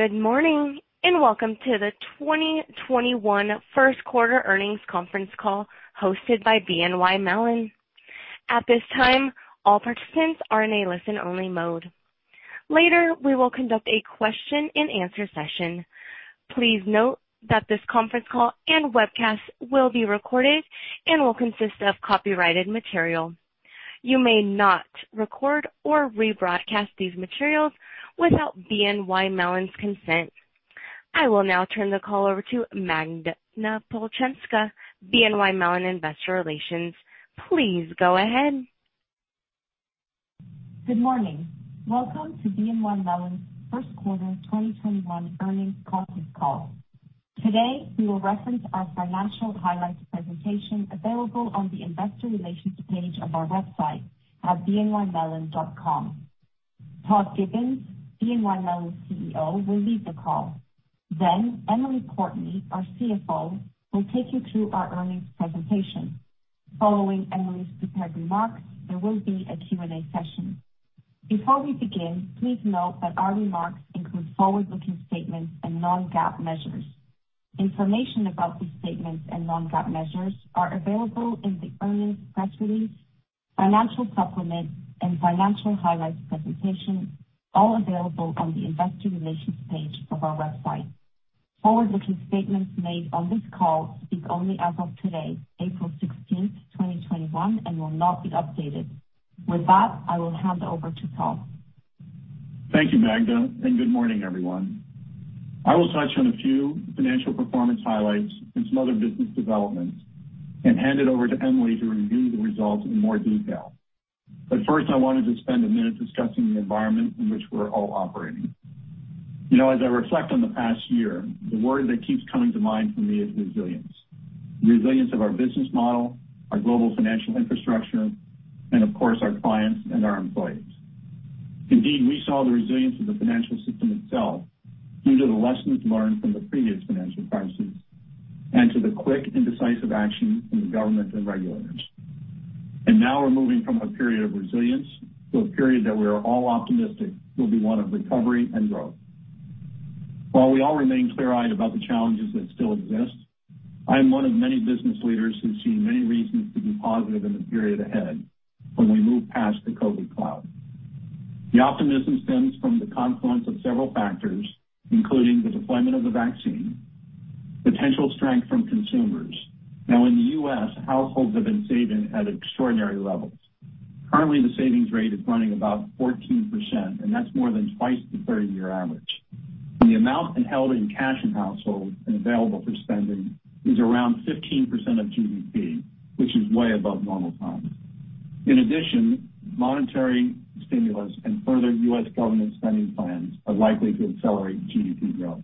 Good morning, and welcome to the 2021 first quarter earnings conference call hosted by BNY Mellon. At this time, all participants are in a listen-only mode. Later, we will conduct a question and answer session. Please note that this conference call and webcast will be recorded and will consist of copyrighted material. You may not record or rebroadcast these materials without BNY Mellon's consent. I will now turn the call over to Magda Palczynska, BNY Mellon Investor Relations. Please go ahead. Good morning. Welcome to BNY Mellon's first quarter 2021 earnings conference call. Today, we will reference our financial highlights presentation available on the investor relations page of our website at bnymellon.com. Todd Gibbons, BNY Mellon's CEO, will lead the call. Then Emily Portney, our CFO, will take you through our earnings presentation. Following Emily's prepared remarks, there will be a Q&A session. Before we begin, please note that our remarks include forward-looking statements and non-GAAP measures. Information about these statements and non-GAAP measures are available in the earnings press release, financial supplement, and financial highlights presentation, all available on the investor relations page of our website. Forward-looking statements made on this call speak only as of today, April 16th, 2021, and will not be updated. With that, I will hand over to Todd. Thank you, Magda, and good morning, everyone. I will touch on a few financial performance highlights and some other business developments and hand it over to Emily to review the results in more detail. First, I wanted to spend a minute discussing the environment in which we're all operating. You know, as I reflect on the past year, the word that keeps coming to mind for me is resilience. The resilience of our business model, our global financial infrastructure, and of course, our clients and our employees. Indeed, we saw the resilience of the financial system itself due to the lessons learned from the previous financial crisis and to the quick and decisive action from the government and regulators. And now we're moving from a period of resilience to a period that we are all optimistic will be one of recovery and growth. While we all remain clear-eyed about the challenges that still exist, I am one of many business leaders who see many reasons to be positive in the period ahead when we move past the COVID cloud. The optimism stems from the confluence of several factors, including the deployment of the vaccine, potential strength from consumers. Now, in the U.S., households have been saving at extraordinary levels. Currently, the savings rate is running about 14%, and that's more than twice the 30-year average. The amount held in cash in households and available for spending is around 15% of GDP, which is way above normal times. In addition, monetary stimulus and further U.S. government spending plans are likely to accelerate GDP growth.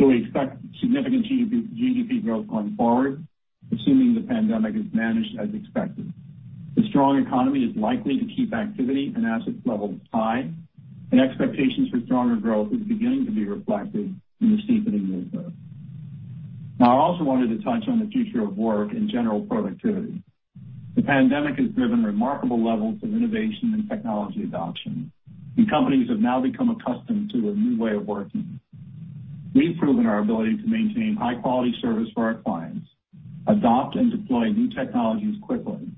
So we expect significant GDP growth going forward, assuming the pandemic is managed as expected. The strong economy is likely to keep activity and asset levels high, and expectations for stronger growth is beginning to be reflected in the steepening yield curve. Now, I also wanted to touch on the future of work and general productivity. The pandemic has driven remarkable levels of innovation and technology adoption, and companies have now become accustomed to a new way of working. We've proven our ability to maintain high-quality service for our clients, adopt and deploy new technologies quickly,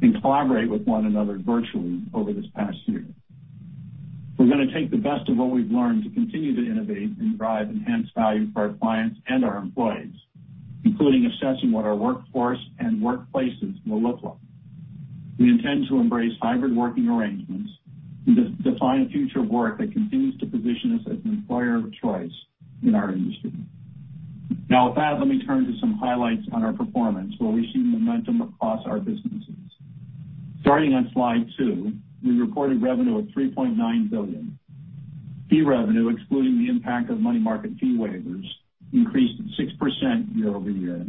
and collaborate with one another virtually over this past year. We're going to take the best of what we've learned to continue to innovate and drive enhanced value for our clients and our employees, including assessing what our workforce and workplaces will look like. We intend to embrace hybrid working arrangements and define a future of work that continues to position us as an employer of choice in our industry. Now, with that, let me turn to some highlights on our performance, where we see momentum across our businesses. Starting on slide two, we reported revenue of 3.9 billion. Fee revenue, excluding the impact of money market fee waivers, increased 6% year-over-year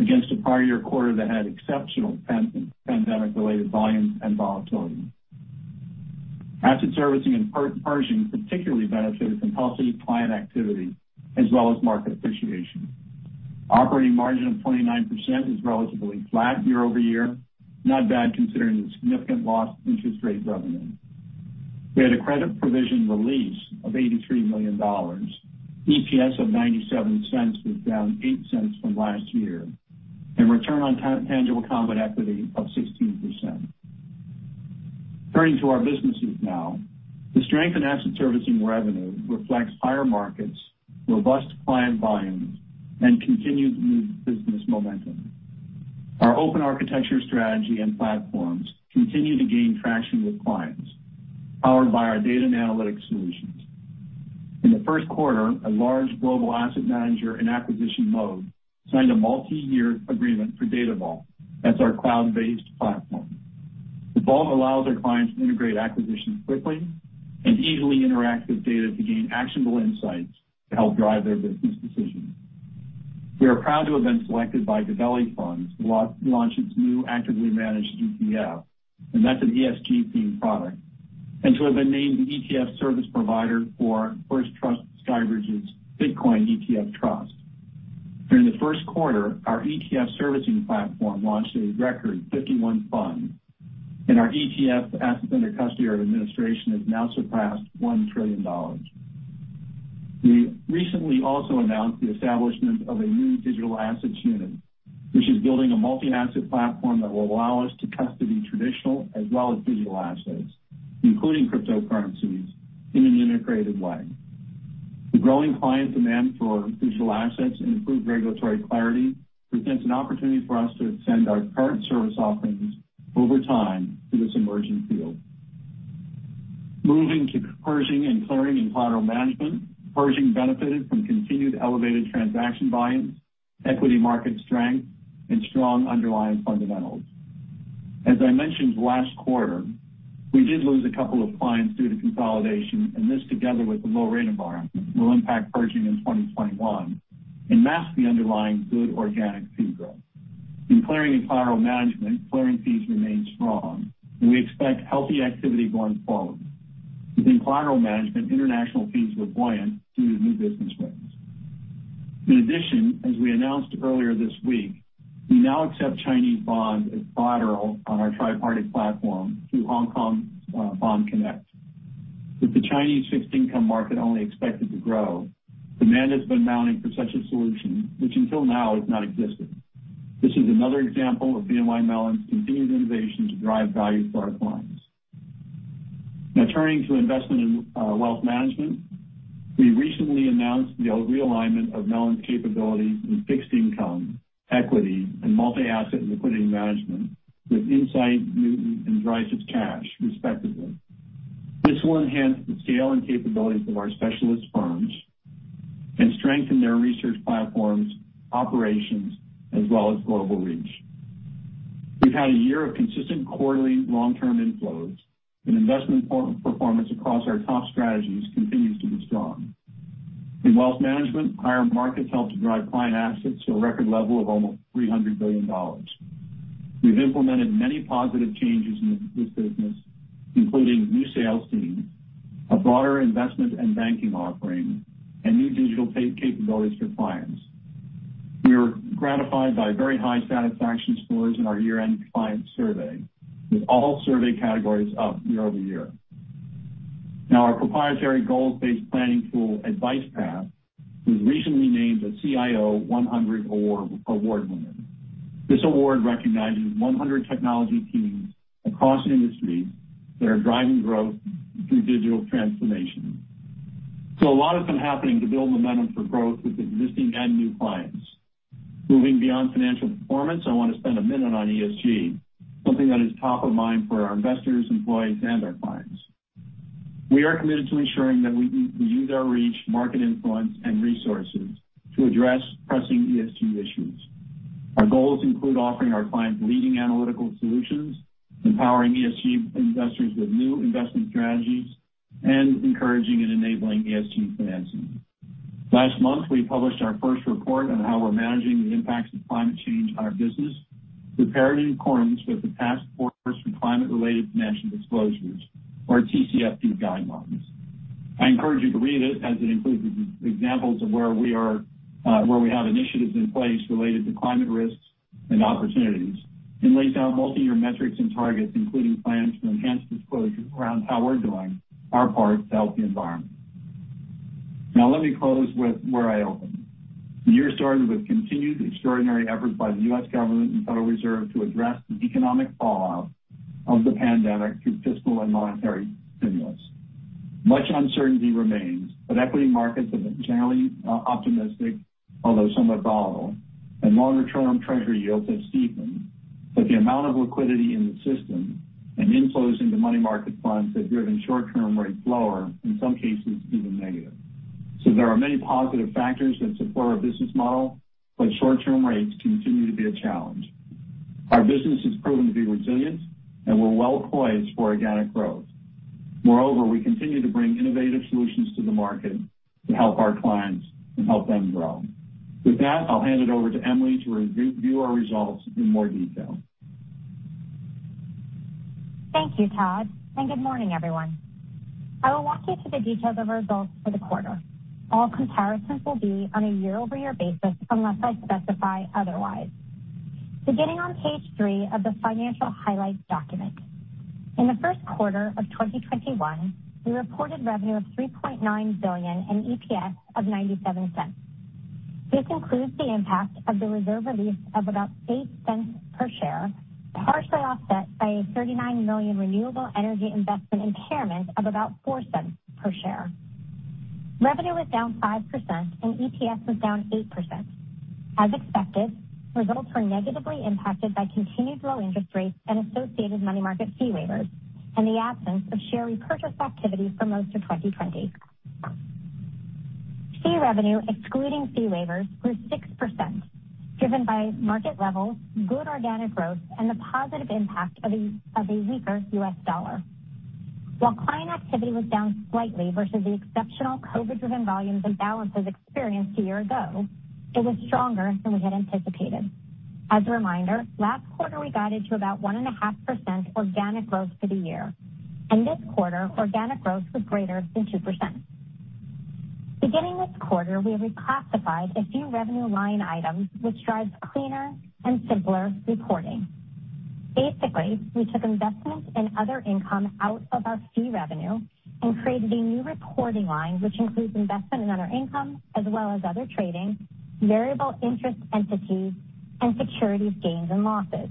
against a prior year quarter that had exceptional pandemic-related volumes and volatility. Asset servicing and Pershing particularly benefited from healthy client activity as well as market appreciation. Operating margin of 29% is relatively flat year-over-year, not bad considering the significant lost interest rate revenue. We had a credit provision release of $83 million. EPS of $0.97 was down $0.08 from last year, and return on tangible common equity of 16%. Turning to our businesses now. The strength in asset servicing revenue reflects higher markets, robust client volumes, and continued new business momentum. Our open architecture strategy and platforms continue to gain traction with clients, powered by our data and analytics solutions. In the first quarter, a large global asset manager in acquisition mode signed a multi-year agreement for Data Vault. That's our cloud-based platform. The Vault allows our clients to integrate acquisitions quickly and easily interact with data to gain actionable insights to help drive their business decisions. We are proud to have been selected by Gabelli Funds to launch its new actively managed ETF, and that's an ESG-themed product, and to have been named the ETF service provider for First Trust SkyBridge's Bitcoin ETF Trust. During the first quarter, our ETF servicing platform launched a record 51 funds, and our ETF assets under custody or administration has now surpassed $1 trillion. We recently also announced the establishment of a new digital assets unit, which is building a multi-asset platform that will allow us to custody traditional as well as digital assets, including cryptocurrencies, in an integrated way. The growing client demand for digital assets and improved regulatory clarity presents an opportunity for us to extend our current service offerings over time to this emerging field. Moving to Pershing and clearing and collateral management. Pershing benefited from continued elevated transaction volumes, equity market strength, and strong underlying fundamentals. As I mentioned last quarter, we did lose a couple of clients due to consolidation, and this, together with the low rate environment, will impact Pershing in 2021 and mask the underlying good organic fee growth. In clearing and collateral management, clearing fees remain strong, and we expect healthy activity going forward. Within collateral management, international fees were buoyant due to new business wins. In addition, as we announced earlier this week, we now accept Chinese bonds as collateral on our tri-party platform through Hong Kong uh, Bond Connect. With the Chinese fixed income market only expected to grow, demand has been mounting for such a solution, which until now has not existed. This is another example of BNY Mellon's continued innovation to drive value for our clients. Now turning to investment and uh, wealth management. We recently announced the realignment of Mellon's capabilities in fixed income, equity, and multi-asset liquidity management with Insight, Newton, and Dreyfus Cash, respectively. This will enhance the scale and capabilities of our specialist firms and strengthen their research platforms, operations, as well as global reach. We've had a year of consistent quarterly long-term inflows, and investment performance across our top strategies continues to be strong. In wealth management, higher markets helped to drive client assets to a record level of almost $300 billion. We've implemented many positive changes in this business, including new sales teams, a broader investment and banking offering, and new digital capabilities for clients. We are gratified by very high satisfaction scores in our year-end client survey, with all survey categories up year-over-year. Now, our proprietary goals-based planning tool, AdvicePath, was recently named a CIO 100 Award winner. This award recognizes 100 technology teams across industries that are driving growth through digital transformation. So a lot has been happening to build momentum for growth with existing and new clients. Moving beyond financial performance, I want to spend a minute on ESG, something that is top of mind for our investors, employees, and our clients. We are committed to ensuring that we use our reach, market influence, and resources to address pressing ESG issues. Our goals include offering our clients leading analytical solutions, empowering ESG investors with new investment strategies, and encouraging and enabling ESG financing. Last month, we published our first report on how we're managing the impacts of climate change on our business, prepared in accordance with the Task Force on Climate-related Financial Disclosures, or TCFD guidelines. I encourage you to read it, as it includes examples of where we are uh where we have initiatives in place related to climate risks and opportunities, and lays out multi-year metrics and targets, including plans to enhance disclosure around how we're doing our part to help the environment. Now let me close with where I opened. The year started with continued extraordinary efforts by the U.S. government and Federal Reserve to address the economic fallout of the pandemic through fiscal and monetary stimulus. Much uncertainty remains, but equity markets have been generally uh, optimistic, although somewhat volatile, and longer-term Treasury yields have steepened. But the amount of liquidity in the system and inflows into money market funds have driven short-term rates lower, in some cases even negative. So there are many positive factors that support our business model, but short-term rates continue to be a challenge. Our business has proven to be resilient, and we're well-poised for organic growth. Moreover, we continue to bring innovative solutions to the market to help our clients and help them grow. With that, I'll hand it over to Emily to review our results in more detail. Thank you, Todd, and good morning, everyone. I will walk you through the details of our results for the quarter. All comparisons will be on a year-over-year basis unless I specify otherwise. Beginning on page three of the financial highlights document. In the first quarter of 2021, we reported revenue of 3.9 billion and EPS of $0.97. This includes the impact of the reserve release of about $0.08 per share, partially offset by a 39 million renewable energy investment impairment of about $0.04 per share. Revenue was down 5% and EPS was down 8%. As expected, results were negatively impacted by continued low interest rates and associated money market fee waivers and the absence of share repurchase activity for most of 2020. Fee revenue, excluding fee waivers, grew 6%, driven by market levels, good organic growth, and the positive impact of a weaker U.S. dollar. While client activity was down slightly versus the exceptional COVID-driven volumes and balances experienced a year ago, it was stronger than we had anticipated. As a reminder, last quarter we guided to about 1.5% organic growth for the year, and this quarter, organic growth was greater than 2%. Beginning this quarter, we have reclassified a few revenue line items, which drives cleaner and simpler reporting. Basically, we took investments and other income out of our fee revenue and created a new reporting line, which includes investment and other income, as well as other trading, variable interest entities, and securities gains and losses.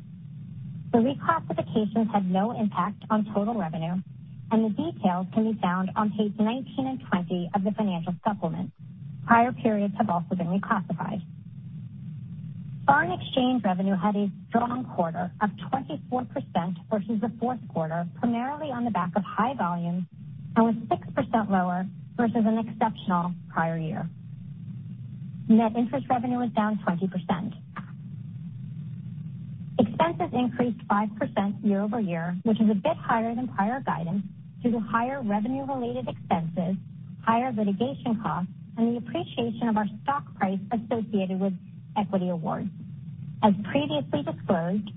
The reclassifications had no impact on total revenue, and the details can be found on page 19 and 20 of the financial supplement. Prior periods have also been reclassified. Foreign exchange revenue had a strong quarter of 24% versus the fourth quarter, primarily on the back of high volumes and was 6% lower versus an exceptional prior year. Net interest revenue was down 20%. Expenses increased 5% year-over-year, which is a bit higher than prior guidance due to higher revenue-related expenses, higher litigation costs, and the appreciation of our stock price associated with equity awards. As previously disclosed,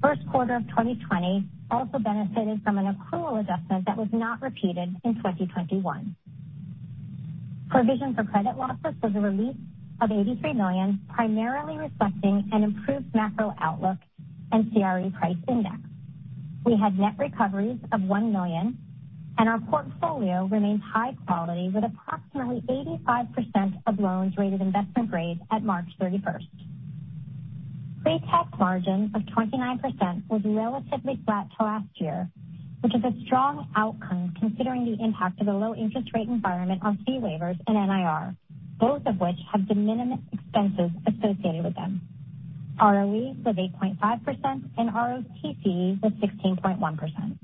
first quarter of 2020 also benefited from an accrual adjustment that was not repeated in 2021. Provision for credit losses was a release of 83 million, primarily reflecting an improved macro outlook and CRE price index. We had net recoveries of 1 million, and our portfolio remains high quality with approximately 85% of loans rated investment grade at March 31st. Pre-tax margin of 29% was relatively flat to last year, which is a strong outcome considering the impact of the low interest rate environment on fee waivers and NIR, both of which have de minimis expenses associated with them. ROE was 8.5% and ROTCE was 16.1%.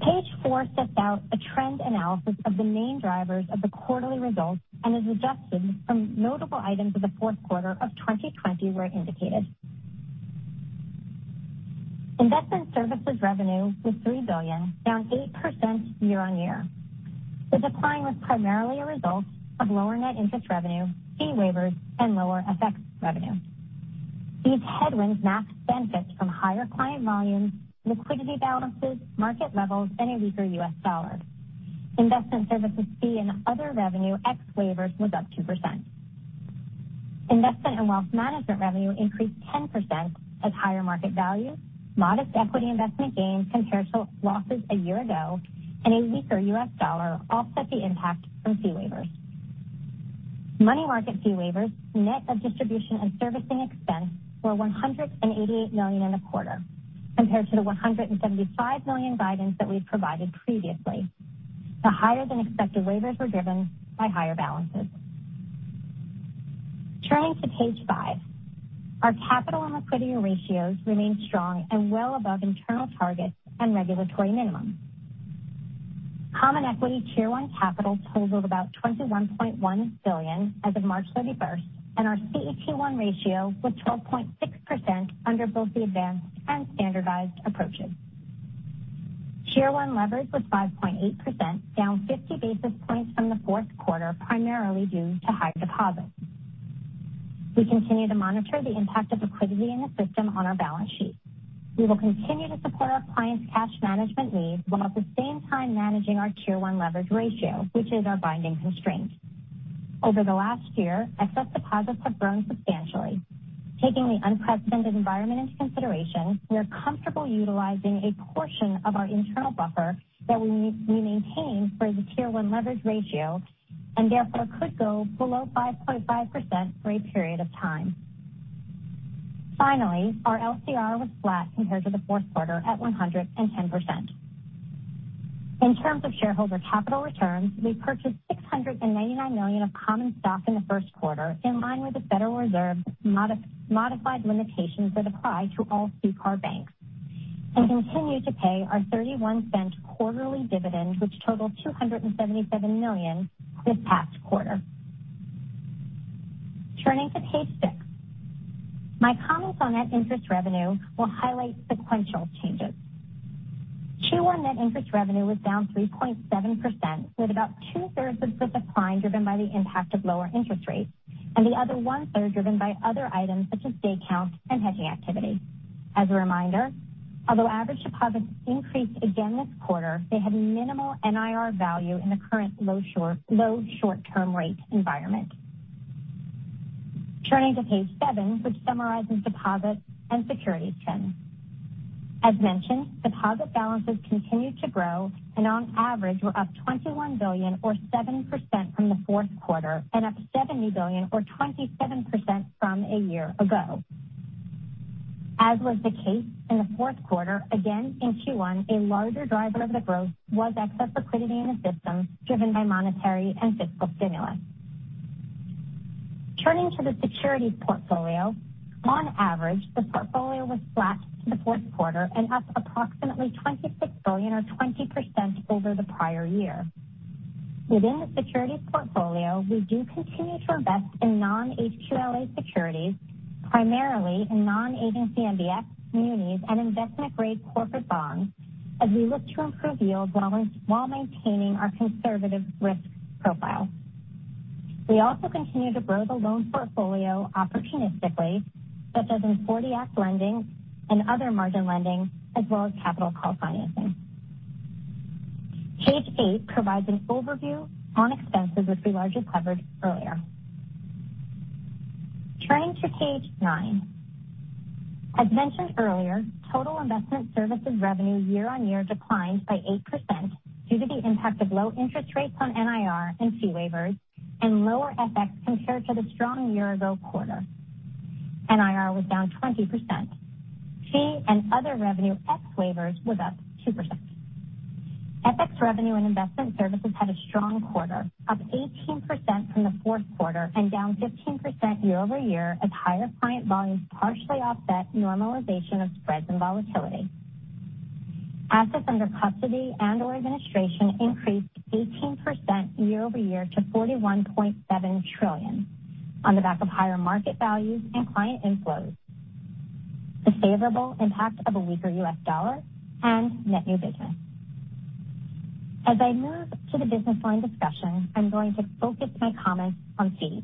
Page four sets out a trend analysis of the main drivers of the quarterly results and is adjusted from notable items of the fourth quarter of 2020 where indicated. Investment services revenue was $3 billion, down 8% year-on-year. The decline was primarily a result of lower net interest revenue, fee waivers, and lower FX revenue. These headwinds masked benefits from higher client volumes, liquidity balances, market levels, and a weaker U.S. dollar. Investment services fee and other revenue, ex waivers, was up 2%. Investment and wealth management revenue increased 10% as higher market value, modest equity investment gains compared to losses a year ago, and a weaker U.S. dollar offset the impact from fee waivers. Money market fee waivers, net of distribution and servicing expense, were $188 million in the quarter, compared to the 175 million guidance that we'd provided previously. The higher-than-expected waivers were driven by higher balances. Turning to page five. Our capital and liquidity ratios remain strong and well above internal targets and regulatory minimums. Common Equity Tier 1 capital totaled about 21.1 billion as of March 31st, and our CET1 ratio was 12.6% under both the advanced and standardized approaches. Tier 1 leverage was 5.8%, down 50 basis points from the fourth quarter, primarily due to higher deposits. We continue to monitor the impact of liquidity in the system on our balance sheet. We will continue to support our clients' cash management needs, while at the same time managing our Tier 1 leverage ratio, which is our binding constraint. Over the last year, excess deposits have grown substantially. Taking the unprecedented environment into consideration, we are comfortable utilizing a portion of our internal buffer that we maintain for the Tier 1 leverage ratio, and therefore could go below 5.5% for a period of time. Finally, our LCR was flat compared to the fourth quarter at 110%. In terms of shareholder capital returns, we purchased 699 million of common stock in the first quarter, in line with the Federal Reserve's modified limitations that apply to all CCAR banks, and continue to pay our $0.31 quarterly dividend, which totaled 277 million this past quarter. Turning to page six. My comments on net interest revenue will highlight sequential changes. Q1 net interest revenue was down 3.7%, with about two-thirds of the decline driven by the impact of lower interest rates, and the other one-third driven by other items such as day count and hedging activity. As a reminder, although average deposits increased again this quarter, they had minimal NIR value in the current low short-term rate environment. Turning to page seven, which summarizes deposits and securities trends. As mentioned, deposit balances continued to grow and on average were up 21 billion or 7% from the fourth quarter and up 70 billion or 27% from a year ago. As was the case in the fourth quarter, again in Q1, a larger driver of the growth was excess liquidity in the system, driven by monetary and fiscal stimulus. Turning to the securities portfolio. On average, the portfolio was flat to the fourth quarter and up approximately 26 billion or 20% over the prior year. Within the securities portfolio, we do continue to invest in non-HQLA securities, primarily in non-agency MBS, munis, and investment-grade corporate bonds as we look to improve yields while maintaining our conservative risk profile. We also continue to grow the loan portfolio opportunistically, such as in 40 Act lending and other margin lending, as well as capital call financing. Page eight provides an overview on expenses, which we largely covered earlier. Turning to page nine. As mentioned earlier, total investment services revenue year-on-year declined by 8% due to the impact of low interest rates on NIR and fee waivers and lower FX compared to the strong year-ago quarter. NIR was down 20%. Fee and other revenue ex waivers was up 2%. FX revenue and investment services had a strong quarter, up 18% from the fourth quarter and down 15% year-over-year as higher client volumes partially offset normalization of spreads and volatility. Assets under custody and/or administration increased 18% year-over-year to $41.7 trillion on the back of higher market values and client inflows, the favorable impact of a weaker U.S. dollar, and net new business. As I move to the business line discussion, I'm going to focus my comments on fees.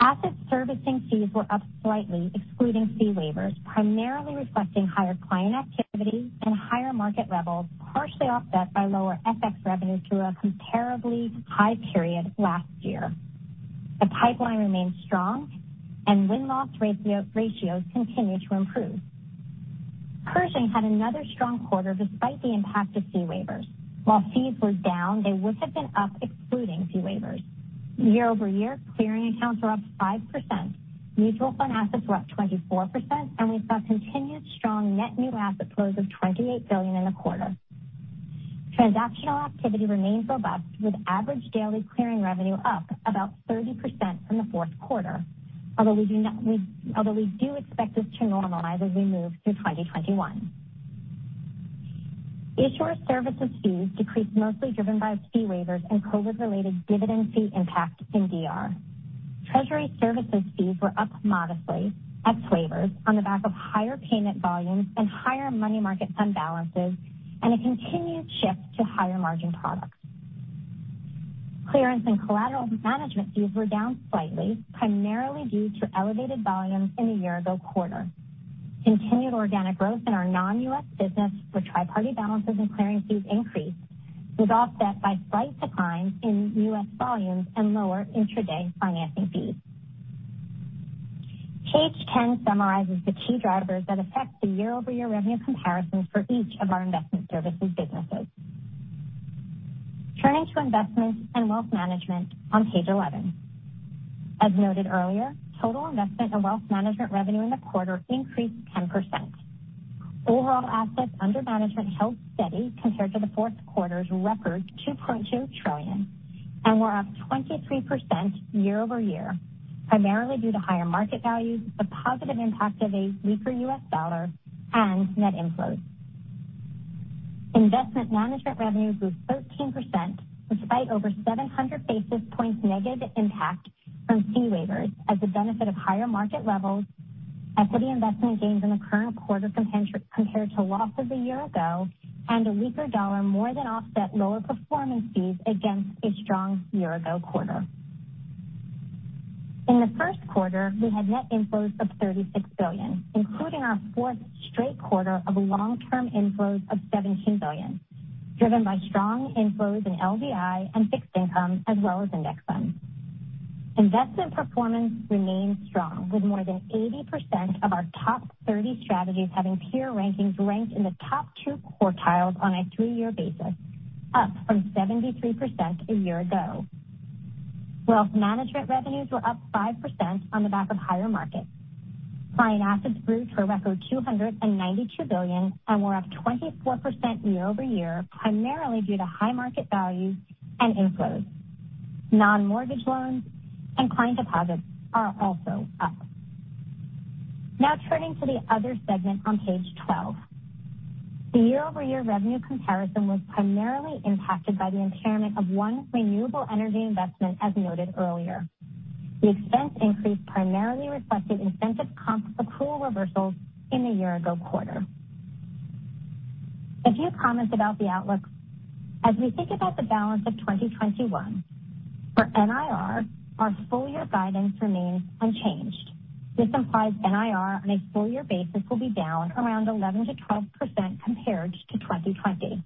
Asset servicing fees were up slightly, excluding fee waivers, primarily reflecting higher client activity and higher market levels, partially offset by lower FX revenue through a comparably high period last year. The pipeline remains strong and win-loss ratios continue to improve. Pershing had another strong quarter despite the impact of fee waivers. While fees were down, they would have been up excluding fee waivers. Year-over-year, clearing accounts were up 5%. Mutual fund assets were up 24%, and we saw continued strong net new asset flows of 28 billion in the quarter. Transactional activity remains robust, with average daily clearing revenue up about 30% from the fourth quarter. Although we do expect this to normalize as we move through 2021. Issuer services fees decreased, mostly driven by fee waivers and COVID-related dividend fee impact in DR. Treasury services fees were up modestly, ex waivers, on the back of higher payment volumes and higher money market fund balances, and a continued shift to higher margin products. Clearance and collateral management fees were down slightly, primarily due to elevated volumes in the year-ago quarter. Continued organic growth in our non-U.S. business, where tri-party balances and clearing fees increased, was offset by slight declines in U.S. volumes and lower intraday financing fees. Page 10 summarizes the key drivers that affect the year-over-year revenue comparisons for each of our investment services businesses. Turning to investments and wealth management on page 11. As noted earlier, total investment and wealth management revenue in the quarter increased 10%. Overall assets under management held steady compared to the fourth quarter's record 2.2 trillion and were up 23% year-over-year, primarily due to higher market values, the positive impact of a weaker U.S. dollar, and net inflows. Investment management revenue grew 13%, despite over 700 basis points negative impact from fee waivers as the benefit of higher market levels, equity investment gains in the current quarter compared to losses a year ago, and a weaker dollar more than offset lower performance fees against a strong year-ago quarter. In the first quarter, we had net inflows of 36 billion, including our fourth straight quarter of long-term inflows of 17 billion, driven by strong inflows in LDI and fixed income, as well as index funds. Investment performance remains strong, with more than 80% of our top 30 strategies having peer rankings ranked in the top two quartiles on a three-year basis, up from 73% a year ago. Wealth management revenues were up 5% on the back of higher markets. Client assets grew to a record 292 billion and were up 24% year-over-year, primarily due to high market values and inflows. Non-mortgage loans and client deposits are also up. Now turning to the other segment on page 12. The year-over-year revenue comparison was primarily impacted by the impairment of one renewable energy investment, as noted earlier. The expense increase primarily reflected incentive comp accrual reversals in the year-ago quarter. A few comments about the outlook. As we think about the balance of 2021, for NIR, our full-year guidance remains unchanged. This implies NIR on a full-year basis will be down around 11%-12% compared to 2020.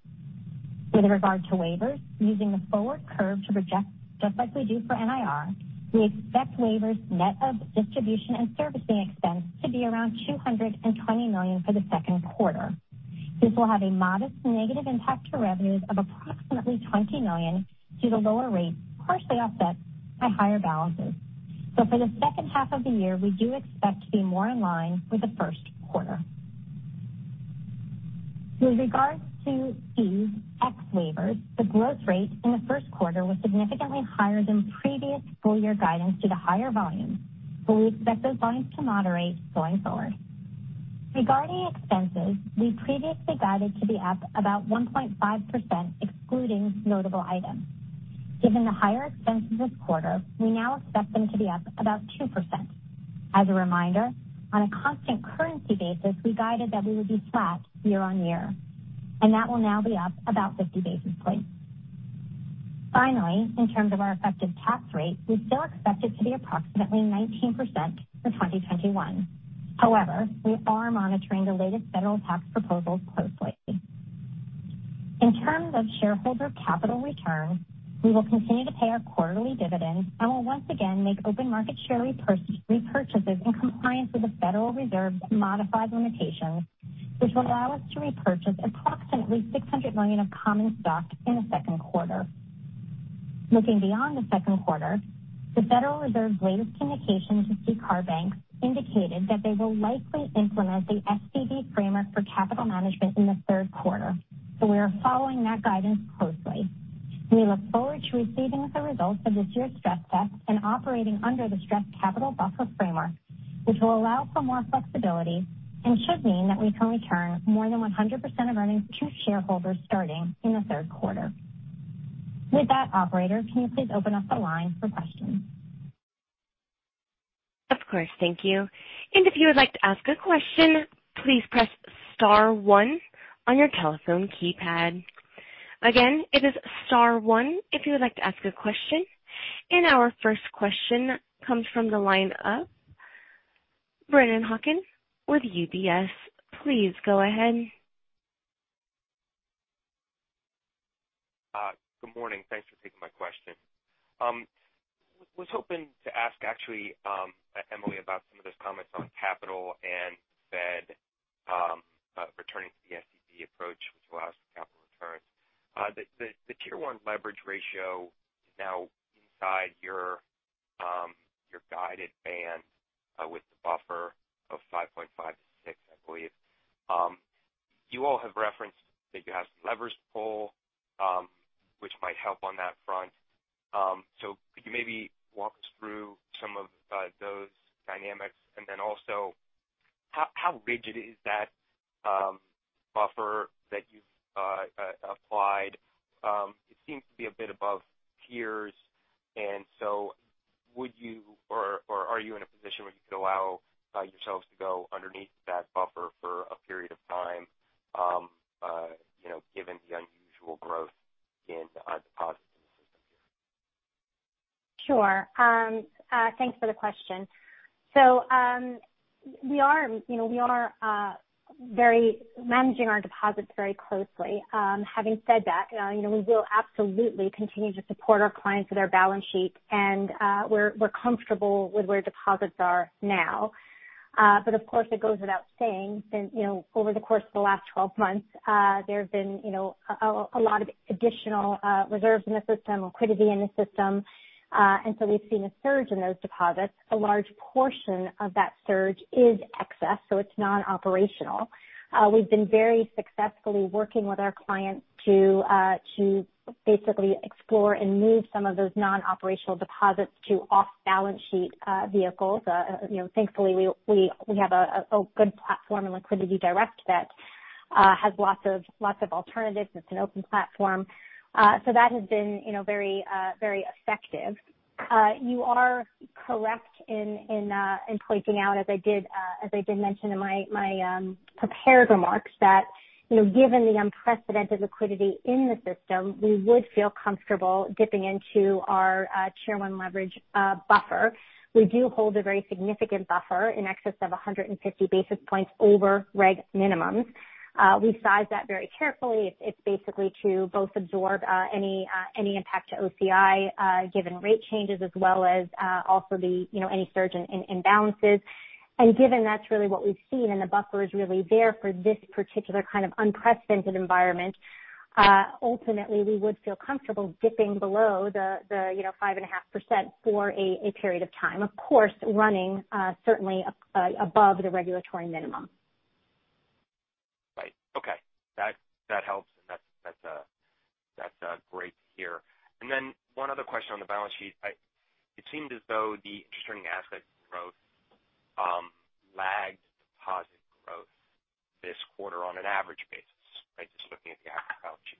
With regard to waivers, using the forward curve to project just like we do for NIR, we expect waivers net of distribution and servicing expense to be around 220 million for the second quarter. This will have a modest negative impact to revenues of approximately 20 million due to lower rates, partially offset by higher balances. So for the second half of the year, we do expect to be more in line with the first quarter. With regards to fees ex waivers, the growth rate in the first quarter was significantly higher than previous full-year guidance due to higher volumes, but we expect those volumes to moderate going forward. Regarding expenses, we previously guided to be up about 1.5%, excluding notable items. Given the higher expenses this quarter, we now expect them to be up about 2%. As a reminder, on a constant currency basis, we guided that we would be flat year-on-year, and that will now be up about 50 basis points. Finally, in terms of our effective tax rate, we still expect it to be approximately 19% for 2021. However, we are monitoring the latest federal tax proposals closely. In terms of shareholder capital return, we will continue to pay our quarterly dividends and will once again make open market share repurchases in compliance with the Federal Reserve's modified limitations, which will allow us to repurchase approximately 600 million of common stock in the second quarter. Looking beyond the second quarter, the Federal Reserve's latest communication to CCAR banks indicated that they will likely implement the SCB framework for capital management in the third quarter. So we are following that guidance closely. We look forward to receiving the results of this year's stress test and operating under the stress capital buffer framework, which will allow for more flexibility and should mean that we can return more than 100% of earnings to shareholders starting in the third quarter. With that, operator, can you please open up the line for questions? Of course. Thank you. And if you would like to ask a question, please press star one on your telephone keypad. Again, it is star one if you would like to ask a question. And our first question comes from the line of Brennan Hawken with UBS. Please go ahead. Uh, good morning. Thanks for taking my question. Um, was hoping to ask actually, um, Emily, about some of those comments on capital and Fed um, uh, returning to the SCB approach, which allows for capital returns. Uh, the Tier 1 leverage ratio is now inside your um your guided band uh, with the buffer of 5.5 to 6, I believe. Um, you all have referenced that you have some levers to pull, um, which might help on that front. Um so could you maybe walk us through some of uh, those dynamics? And then also, how rigid is that um, buffer that you've Uh, uh, applied? Um, it seems to be a bit above peers. And so would you or are you in a position where you could allow uh, yourselves to go underneath that buffer for a period of time um, given the unusual growth in deposits in the system here? Sure. Um, thanks for the question. So um we are managing our deposits very closely. Um having said that, you know, we will absolutely continue to support our clients with our balance sheet, and uh we're we're comfortable with where deposits are now. Uh but of course, it goes without saying, that, you know, over the course of the last 12 months, uh there have been you know, a lot of additional uh reserves in the system, liquidity in the system. We've seen a surge in those deposits. A large portion of that surge is excess, so it's non-operational. Uh we've been very successfully working with our clients to uh to basically explore and move some of those non-operational deposits to off-balance sheet uh vehicles. Uh uh you know, thankfully, we we we have a good platform in LiquidityDirect that uh has lots of lots of alternatives. It's an open platform. That has been you know very uh very effective. Uh you are correct in in, uh in pointing out, as I did uh as I did mention in my, my um prepared remarks, that you know given the unprecedented liquidity in the system, we would feel comfortable dipping into our uh Tier 1 leverage uh buffer. We do hold a very significant buffer in excess of 150 basis points over reg minimums. We size that very carefully. It's basically to both absorb uh any uh any impact to OCI uh given rate changes as well as uh also the you know any surge in balances. And given that's really what we've seen, and the buffer is really there for this particular kind of unprecedented environment, uh ultimately, we would feel comfortable dipping below the 5.5% for a period of time. Of course, running uh certainly above the regulatory minimum. Okay. That that helps, and that's that's uh that's uh great to hear. And then one other question on the balance sheet. It seemed as though the interest-earning asset growth lagged deposit growth this quarter on an average basis, right? Just looking at the average balance sheet.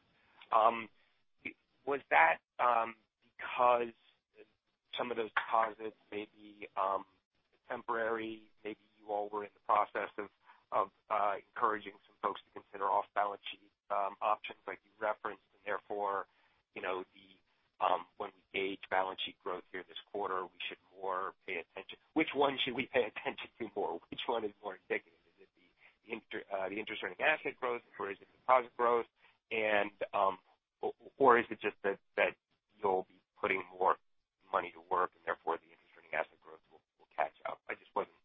Was that because some of those deposits may be temporary, maybe you all were in the process of Uh, encouraging some folks to consider off-balance sheet um, options like you referenced, and therefore, you know, um, when we gauge balance sheet growth here this quarter, we should more pay attention. Which one should we pay attention to more? Which one is more indicative? Is it the uh, interest-earning asset growth, or is it deposit growth? And um, or is it just that you'll be putting more money to work and therefore the interest-earning asset growth will catch up? I just wasn't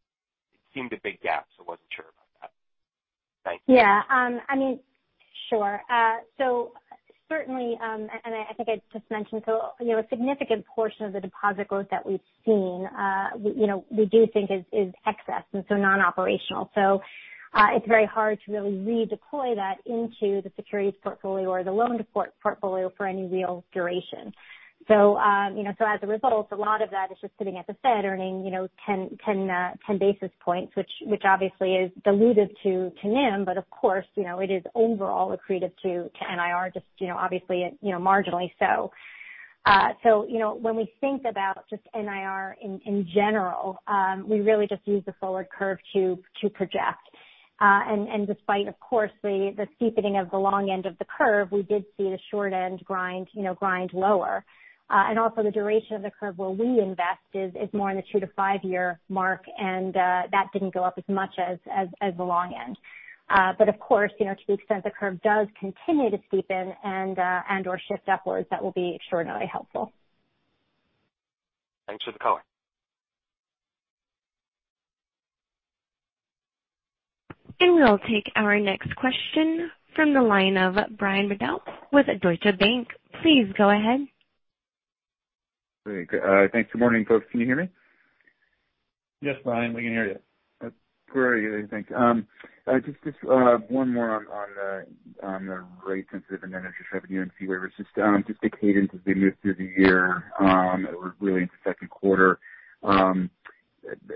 it seemed a big gap, so I wasn't sure about that. Thank Yeah. Sure. Uh so certainly, and I think I just mentioned, so you know, a significant portion of the deposit growth that we've seen you know, we do think is is excess and so non-operational. So uh it's very hard to really redeploy that into the securities portfolio or the loan portfolio for any real duration. As a result, a lot of that is just sitting at the Fed earning you know, 10 basis points, which which obviously is dilutive to to NIM, but of course, you know, it is overall accretive to to NIR, just you know, obviously you know marginally so. Uh so you know when we think about just NIR in in general, um, we really just use the forward curve to to project. Uh and and despite, of course, the steepening of the long end of the curve, we did see the short end grind, you know, grind lower. Also the duration of the curve where we invest is more in the two to five-year mark, and uh that didn't go up as much as as as the long end. Uh but of course, you know, to the extent the curve does continue to steepen and/or shift upwards, that will be extraordinarily helpful. Thanks for the color. We'll take our next question from the line of Brian Bedell with Deutsche Bank. Please go ahead. Great. Thanks. Good morning, folks. Can you hear me? Yes, Brian, we can hear you. Great. Thanks. Um just one more on the on the rate sensitive and net interest revenue and fee waivers. Just um just the cadence as we move through the year, um, or really into second quarter. Um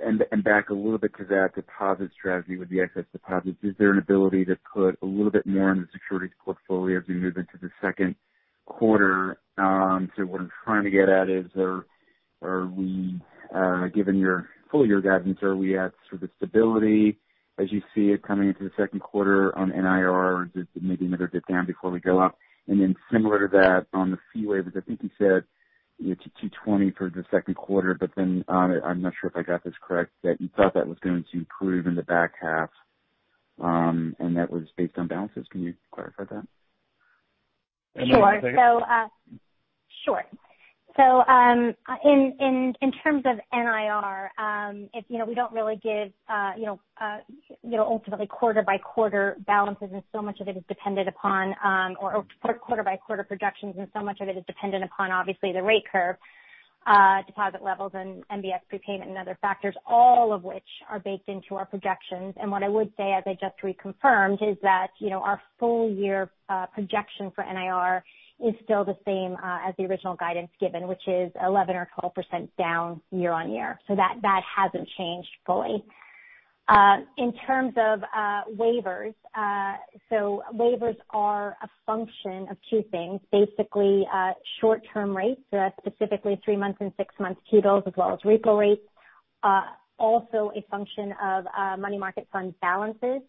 and and back a little bit to that deposit strategy with the excess deposits. Is there an ability to put a little bit more in the securities portfolio as we move into the second quarter? Um, what I'm trying to get at is, are we uh given your full year guidance, are we at sort of stability as you see it coming into the second quarter on NIR, or is it maybe another dip down before we go up? And then similar to that, on the fee waivers, I think you said to 220 for the second quarter, but then uh, I'm not sure if I got this correct, that you thought that was going to improve in the back half, um, and that was based on balances. Can you clarify that? Sure. So uh sure. So um in in in terms of NIR, um if you know we don't really give uh you know uh you know ultimately quarter by quarter balances and so much of it is dependent upon, um or quarter by quarter projections, and so much of it is dependent upon, obviously, the rate curve, Uh, deposit levels, and MBS prepayment and other factors, all of which are baked into our projections. And what I would say, as I just reconfirmed, is that you know, our full year uh, projection for NIR is still the same uh, as the original guidance given, which is 11 or 12% down year-on-year. So that that hasn't changed fully. In terms of uh waivers uh so waivers are a function of two things. Basically, uh short-term rates, specifically three months and six months T-bills as well as repo rates. Uh also a function of uh money market fund balances.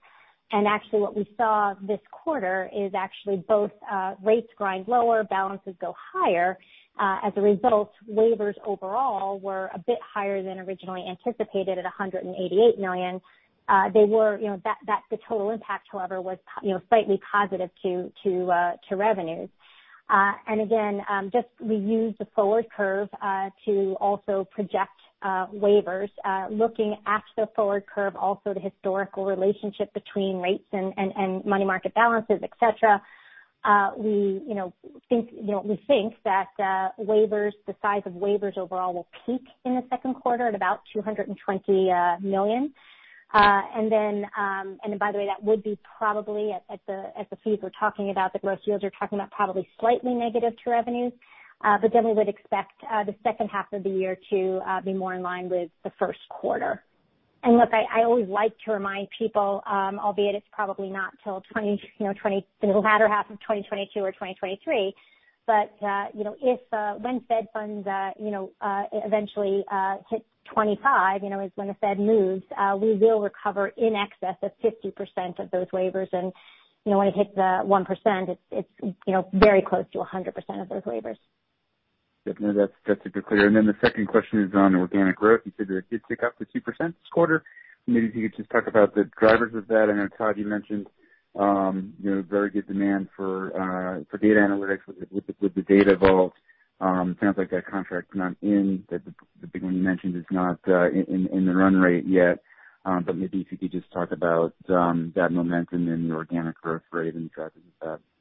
And actually what we saw this quarter is actually both uh rates grind lower, balances go higher. As a result, waivers overall were a bit higher than originally anticipated at $188 million. The total impact, however, was you know slightly positive to to uh to revenues. Uh and again, um just we used the forward curve uh to also project uh waivers. Uh looking at the forward curve, also the historical relationship between rates and and money market balances, et cetera. We you know think you know we think that uh waivers the size of waivers overall will peak in the second quarter at about $220 million. By the way, that would be probably at the fees we're talking about, the gross yields we're talking about, probably slightly negative to revenues. Uh but then we would expect uh the second half of the year to uh be more in line with the first quarter. Look, I always like to remind people, albeit it's probably not till the latter half of 2022 or 2023, but uh, you know, if uh when Fed funds uh you know eventually hit 25, is when the Fed moves, we will recover in excess of 50% of those waivers. And you know, when it hits 1%, it's it's you know, very close to 100% of those waivers. No, that's super clear. And then the second question is on organic growth. You said that it did tick up to 2% this quarter. Maybe if you could just talk about the drivers of that. I know, Todd, you mentioned um, you know, very good demand for uh for data analytics with the Data Vault. Um, sounds like that contract's not in, that the big one you mentioned is not uh in the run rate yet. Um but maybe if you could just talk about that momentum and the organic growth rate and the drivers of that.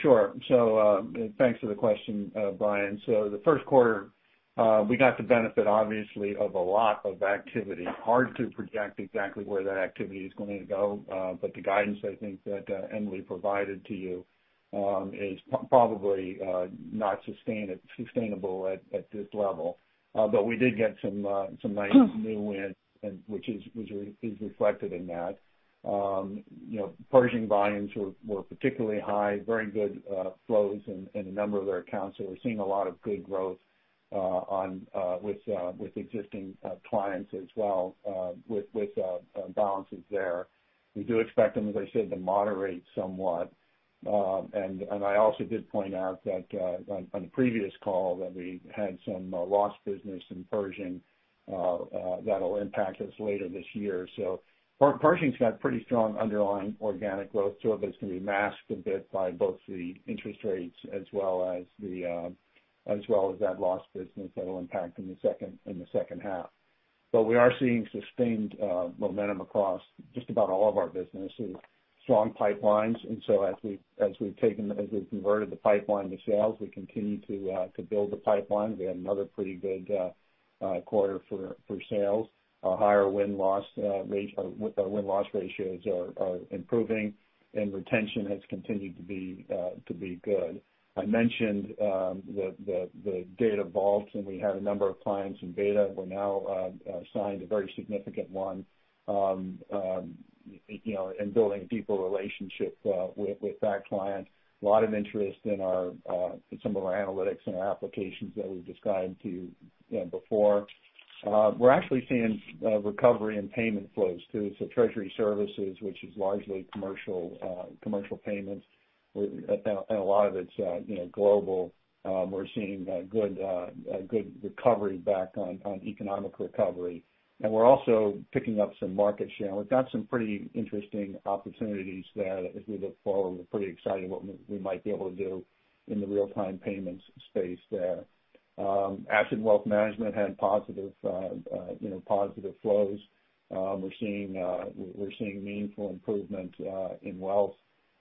Sure. So uh thanks for the question, uh, Brian. So the first quarter, uh, we got the benefit, obviously, of a lot of activity. Hard to project exactly where that activity is going to go. Uh, but the guidance I think that uh, Emily provided to you um, is probably not sustainable at this level. Uh but we did get some some nice hmm. new wins, which is is reflected in that. Pershing volumes were particularly high, very good flows in a number of their accounts. So we're seeing a lot of good growth uh on uh with uh with existing clients as well, uh with balances there. We do expect them, as I said, to moderate somewhat. Um and and I also did point out that on the previous call that we had some lost business in Pershing that'll impact us later this year. Pershing's got pretty strong underlying organic growth to it, but it's going to be masked a bit by both the interest rates as well as the uh, as well as that lost business that'll impact in the second half. But we are seeing sustained uh, momentum across just about all of our businesses, strong pipelines. And so as we've taken as we've converted the pipeline to sales, we continue to uh to build the pipeline. We had another pretty good uh, quarter for sales. Our win-loss ratios are improving, and retention has continued to be uh to be good. I mentioned um the the Data Vault, and we had a number of clients in beta. We're now signed a very significant one, um um you know and building a deeper relationship with with that client. A lot of interest in our uh some of our analytics and our applications that we've described to you before. Uh, we're actually seeing uh, recovery in payment flows, too. So Treasury services, which is largely commercial uh commercial payments, and a lot of it's uh, global. Um, we're seeing a good recovery back on economic recovery. And we're also picking up some market share. We've got some pretty interesting opportunities there as we look forward. We're pretty excited what we might be able to do in the real-time payments space there. Asset & Wealth Management had positive uh uh you know positive flows. Um we're seeing uh we're seeing meaningful improvement uh in wealth.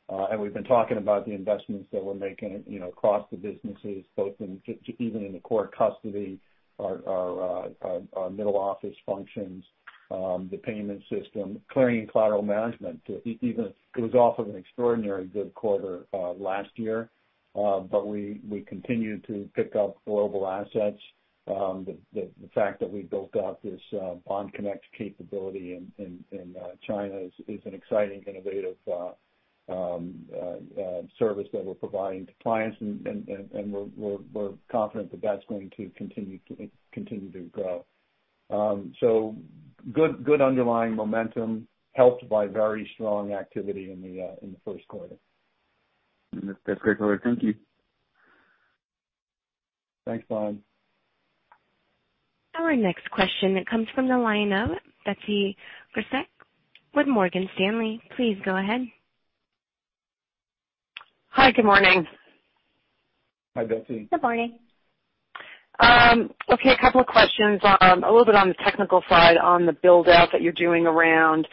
Uh and we've been talking about the investments that we're making you know across the businesses, both in, even in the core custody, our uh middle office functions, um the payment system, clearing and collateral management. Even it was off of an extraordinary good quarter uh last year. We we continue to pick up global assets. Um, the fact that we built out this uh, Bond Connect capability in uh, China is an exciting, innovative uh, um, service that we're providing to clients, and we're confident that that's going to continue continue to grow. Um so good good underlying momentum helped by very strong activity in the uh in the first quarter. That's great color. Thank you. Thanks, Brian. Our next question comes from the line of Betsy Graseck with Morgan Stanley. Please go ahead. Hi, good morning. Hi, Betsy. Good morning. Um, okay, a couple of questions. Um, a little bit on the technical side on the build-out that you're doing around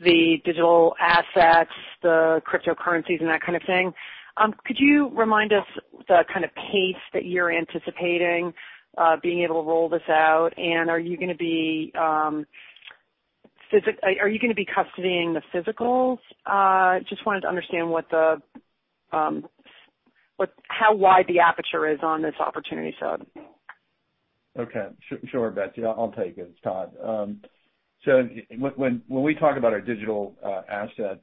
the digital assets, the cryptocurrencies, and that kind of thing. Um, could you remind us the kind of pace that you're anticipating uh, being able to roll this out? And are you going um, to be custodying the physicals? Uh, just wanted to understand what the um what how wide the aperture is on this opportunity set. Okay. Sure, Betsy. I'll take it. It's Todd. Um, when when we talk about our digital uh, asset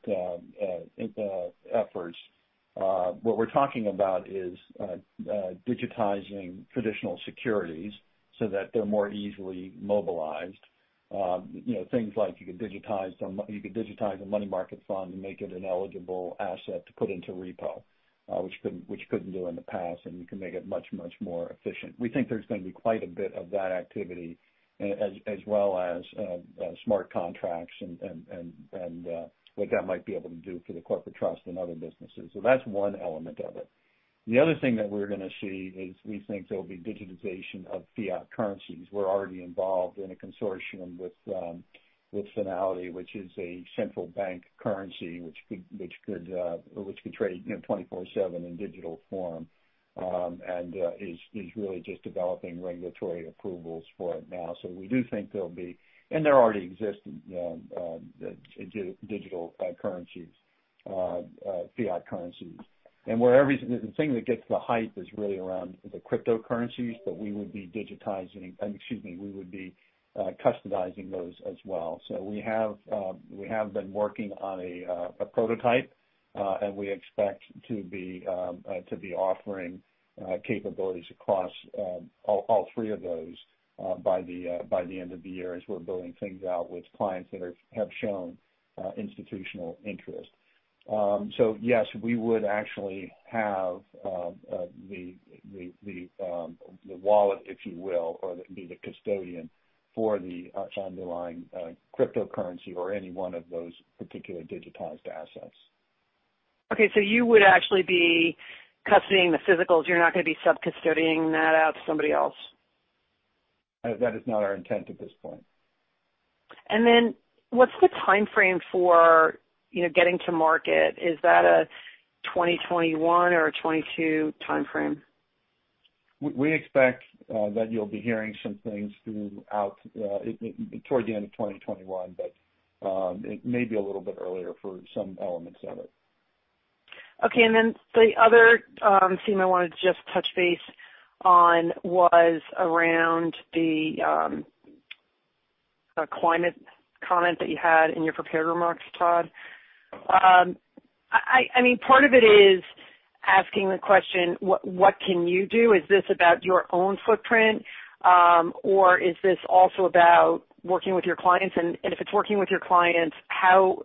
efforts, Uh, what we're talking about is uh, uh, digitizing traditional securities so that they're more easily mobilized. Um, you know, things like you could digitize a money market fund and make it an eligible asset to put into repo, which you couldn't do in the past, and you can make it much, much more efficient. We think there's going to be quite a bit of that activity, as well as smart contracts and what that might be able to do for the corporate trust and other businesses. So that's one element of it. The other thing that we're going to see is we think there'll be digitization of fiat currencies. We're already involved in a consortium with um, Fnality, which is a central bank currency which could uh, trade 24/7 in digital form, um, and uh, is really just developing regulatory approvals for it now. So we do think there'll be, and there already exist um, digital uh, currencies, uh, uh, fiat currencies. And where every s the thing that gets the hype is really around the cryptocurrencies, but we would be digitizing, excuse me, we would be customizing those as well. So we have um, been working on a prototype, and we expect to be um, offering capabilities across all three of those Uh, by the end of the year as we're building things out with clients that have shown uh, institutional interest. Um so yes, we would actually have um, uh, um, the wallet, if you will, or be the custodian for the underlying cryptocurrency or any one of those particular digitized assets. Okay, so you would actually be custodying the physicals. You're not going to be sub-custodying that out to somebody else? Uh, that is not our intent at this point. And then what's the timeframe for you know getting to market? Is that a 2021 or a 2022 timeframe? We expect uh, that you'll be hearing some things throughout uh, toward the end of 2021, but um, it may be a little bit earlier for some elements of it. Okay, and then the other um, theme I wanted to just touch base on was around the um, uh, climate comment that you had in your prepared remarks, Todd. Um I mean part of it is asking the question, what can you do? Is this about your own footprint? Um, or is this also about working with your clients? And if it's working with your clients, how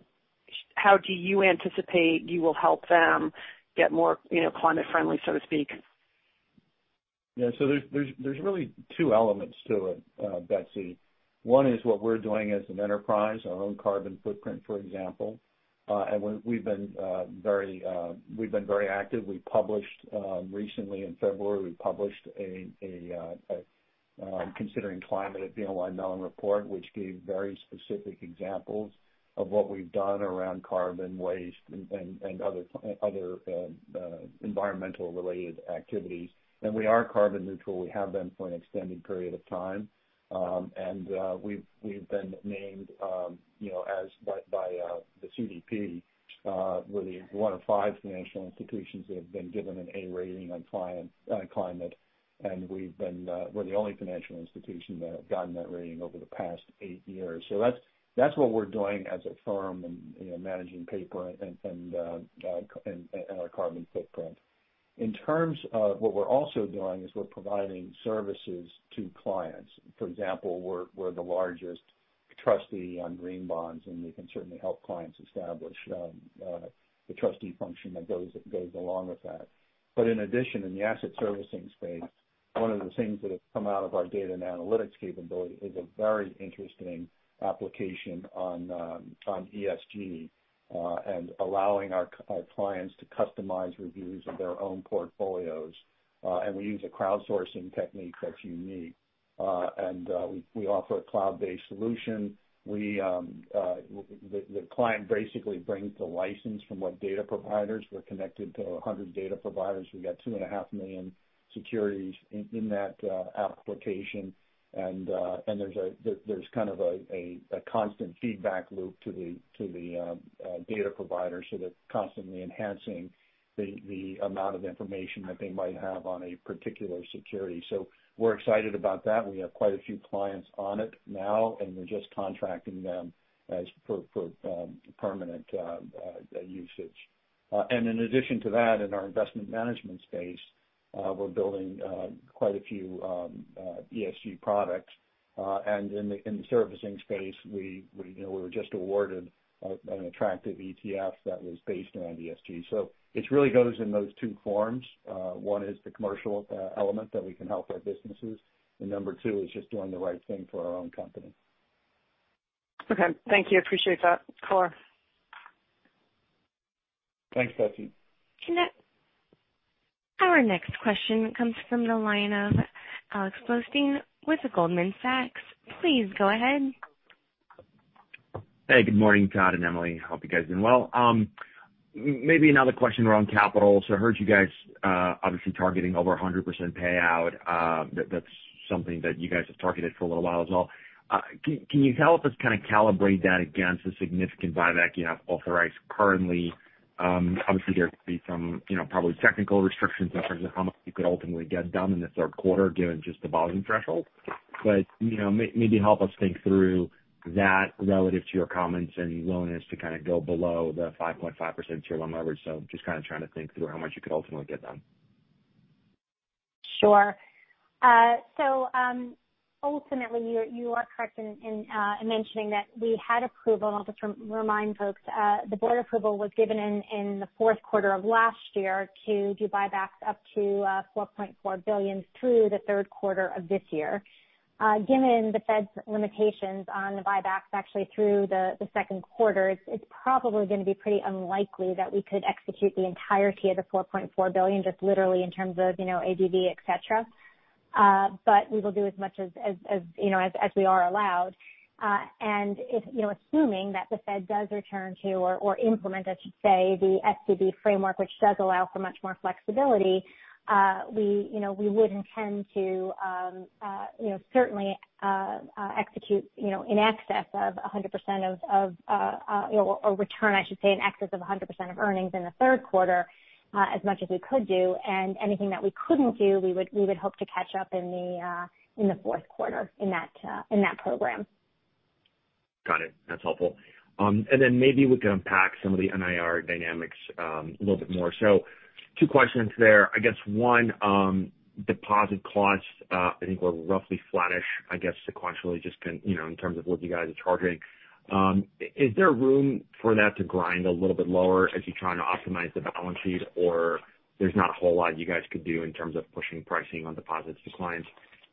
do you anticipate you will help them get more climate friendly, so to speak? Yeah. So there's there's there's really two elements to it, Betsy. One is what we're doing as an enterprise, our own carbon footprint, for example. Uh and we've we've been uh very uh we've been very active. We published recently in February, we published a a Considering Climate at BNY Mellon report, which gave very specific examples of what we've done around carbon waste and other environmental related activities. And we are carbon neutral. We have been for an extended period of time. Um, and uh, we've been named um, by uh, the CDP, we're uh, one of five financial institutions that have been given an A rating on climate, and we're the only financial institution that have gotten that rating over the past eight years. So that's what we're doing as a firm in managing paper and our carbon footprint. In terms of what we're also doing is we're providing services to clients. For example, we're the largest trustee on green bonds, and we can certainly help clients establish um, uh, the trustee function that goes along with that. But in addition, in the asset servicing space, one of the things that have come out of our data and analytics capability is a very interesting application on um, on ESG, and allowing our clients to customize reviews of their own portfolios. Uh and we use a crowdsourcing technique that's unique. Uh and uh we offer a cloud-based solution. We the client basically brings the license from what data providers. We're connected to 100 data providers. We've got 2.5 million securities in that application. Uh, there's a there's kind of a constant feedback loop to the to the um, uh data provider, so they're constantly enhancing the the amount of information that they might have on a particular security. So we're excited about that. We have quite a few clients on it now, and we're just contracting them as for um, permanent uh, uh, usage. Uh and in addition to that, in our investment management space, Uh, we're building uh, quite a few um, uh, ESG products. Uh and in the in the servicing space, we we you know we were just awarded an attractive ETF that was based around ESG. So it really goes in those two forms. One is the commercial element that we can help our businesses, and number two is just doing the right thing for our own company. Okay. Thank you. Appreciate that color. Thanks, Betsy. Our next question comes from the line of Alex Blostein with Goldman Sachs. Please go ahead. Hey, good morning, Todd and Emily. Hope you guys are doing well. Um, maybe another question around capital. So I heard you guys uh, obviously targeting over 100% payout. Um, that's something that you guys have targeted for a little while as well. Uh, can you help us kind of calibrate that against the significant buyback you have authorized currently? Um, obviously, there could be some you know, probably technical restrictions in terms of how much you could ultimately get done in the third quarter, given just the volume threshold. But you know, maybe help us think through that relative to your comments and willingness to kind of go below the 5.5% Tier 1 leverage. So just kind of trying to think through how much you could ultimately get done. Sure. Uh, um, Ultimately, you are correct uh, in mentioning that we had approval, and I'll just remind folks, uh, the board approval was given in the fourth quarter of last year to do buybacks up to uh, 4.4 billion through the third quarter of this year. Given the Fed's limitations on the buybacks actually through the second quarter, it's probably going to be pretty unlikely that we could execute the entirety of the 4.4 billion, just literally in terms of you know, ADV, et cetera. But we will do as much as you know, as as we are allowed. Uh and if you know, assuming that the Fed does return to or implement, I should say, the SCB framework, which does allow for much more flexibility, uh we you know, we would intend to um uh you know, certainly uh uh execute you know, in excess of 100% of, of, uh, uh, or return, I should say, in excess of 100% of earnings in the third quarter, Uh, as much as we could do. And anything that we couldn't do, we would we would hope to catch up in the uh, fourth quarter in that uh in that program. Got it. That's helpful. Um and then maybe we can unpack some of the NIR dynamics um, a little bit more. Two questions there. I guess one, um, deposit costs, uh, I think were roughly flattish, I guess sequentially, just can you know in terms of what you guys are charging. Is there room for that to grind a little bit lower as you're trying to optimize the balance sheet? Or there's not a whole lot you guys could do in terms of pushing pricing on deposits to clients?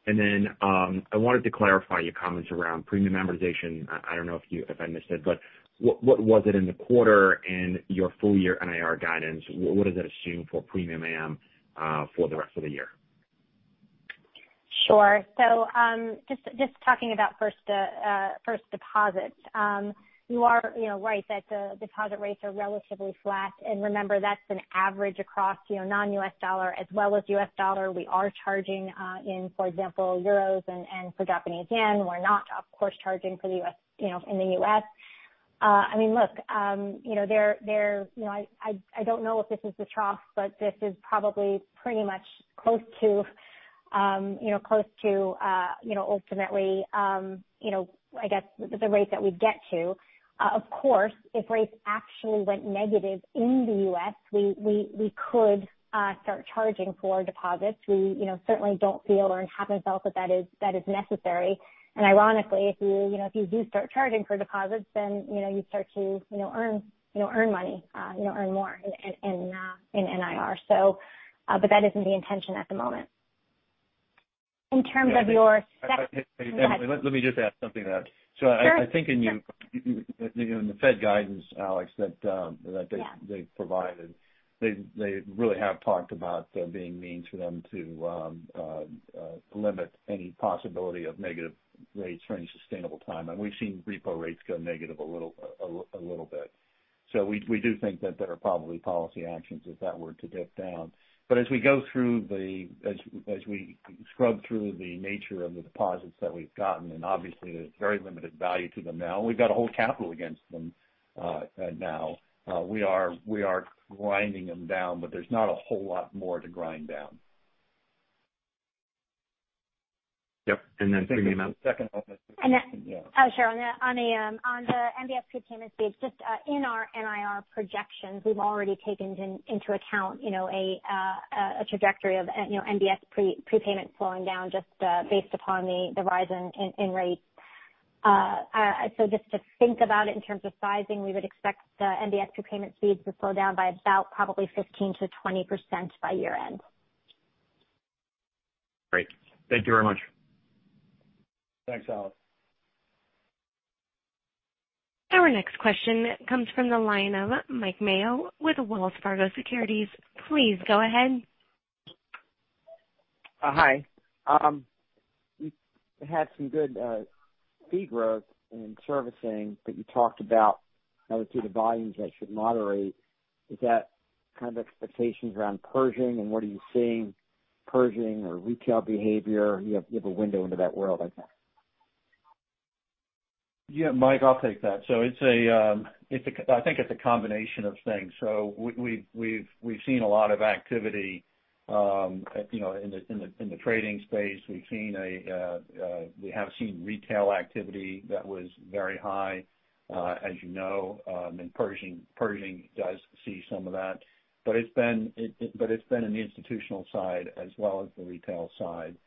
And then um I wanted to clarify your comments around premium amortization. I don't know if you if I missed it, but what what was it in the quarter and your full year NIR guidance? What does that assume for premium am for the rest of the year? Sure. So um just just talking about first deposits. Um you are you know right that the deposit rates are relatively flat. And remember, that's an average across you know, non-U.S. dollar as well as U.S. dollar. We are charging uh in, for example, euros and and for Japanese yen. We're not, of course, charging for the US you know, in the U.S. Uh I mean look, um, you know, they're they're you know, I i don't know if this is the trough, but this is probably pretty much close to ultimately, um you know ultimately, you know, I guess, the rate that we'd get to. Of course, if rates actually went negative in the U.S., we we we could uh start charging for deposits. We you know certainly don't feel or haven't felt that that is necessary. And ironically, if you you know if you do start charging for deposits, then you start to you know earn you know earn money, uh you know earn more in uh in NIR. So uh but that isn't the intention at the moment. In terms of your second- Emily, let me just add something to that. Sure. I think in the Fed guidance, Alex, that um, they've provided, they really have talked about uh, being means for them to um, uh, uh, limit any possibility of negative rates for any sustainable time. And we've seen repo rates go negative a little bit. So we we do think that there are probably policy actions if that were to dip down. But as we go through the as as we scrub through the nature of the deposits that we've gotten, and obviously there's very limited value to them now, we've got to hold capital against them uh, uh, now. Uh, we are grinding them down, but there's not a whole lot more to grind down. Yep. Premium am. Second. Uh, oh, sure. On the MBS prepayment speeds, just uh, in our NIR projections, we've already taken into account uh, a trajectory of MBS prepayment slowing down just based upon the rise in rates. So, just to think about it in terms of sizing, we would expect the MBS prepayment speeds to slow down by about probably 15%-20% by year-end. Great. Thank you very much. Thanks, Alex. Our next question comes from the line of Mike Mayo with Wells Fargo Securities. Please go ahead. Uh, hi. Um, you had some good uh, fee growth in servicing, but you talked about obviously the volumes that should moderate. Is that kind of expectations around Pershing, and what are you seeing Pershing or retail behavior? You have a window into that world, I think. Yeah, Mike, I'll take that. So I think it's a combination of things. So We've we've we've seen a lot of activity um uh you know in the in the in the trading space. Uh uh we have seen retail activity that was very high, as you know, and Pershing does see some of that. But it's been it it but it's been in the institutional side as well as the retail side.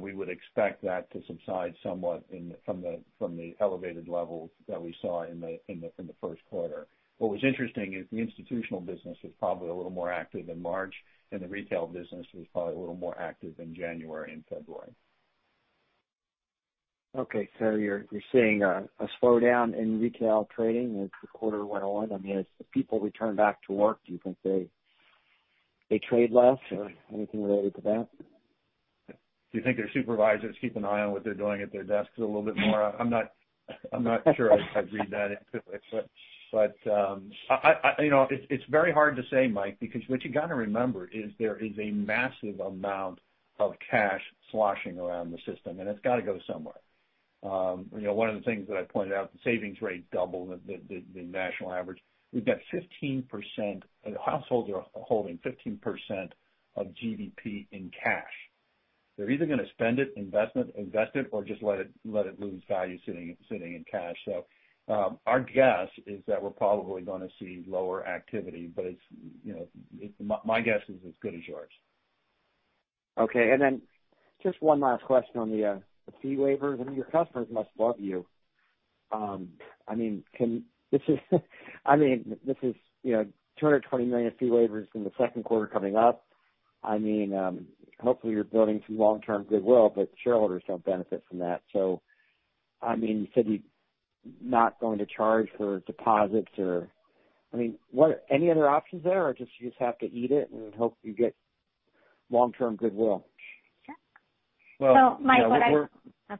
We would expect that to subside somewhat from the from the elevated levels that we saw in the first quarter. What was interesting is the institutional business was probably a little more active in March, and the retail business was probably a little more active in January and February. Okay. So you're you're seeing a slowdown in retail trading as the quarter went on. I mean, as people return back to work, do you think they they trade less or anything related to that? Do you think their supervisors keep an eye on what they're doing at their desks a little bit more? I'm not I'm not sure I'd read that into it. It's it's very hard to say, Mike, because what you got to remember is there is a massive amount of cash sloshing around the system, and it's got to go somewhere. Um you know, one of the things that I pointed out, the savings rate doubled the national average. We've got 15%, households are holding 15% of GDP in cash. They're either going to spend it, invest it, or just let it let it lose value sitting in cash. So um our guess is that we're probably going to see lower activity, but it's you know, my guess is as good as yours. Okay. And then just one last question on the fee waivers. I mean, your customers must love you. Um I mean, can this is 220 million fee waivers in the second quarter coming up. Um, hopefully you're building some long-term goodwill, but shareholders don't benefit from that. So, I mean, you said you're not going to charge for deposits or I mean, what any other options there, or just you just have to eat it and hope you get long-term goodwill? Well- Mike. Oh.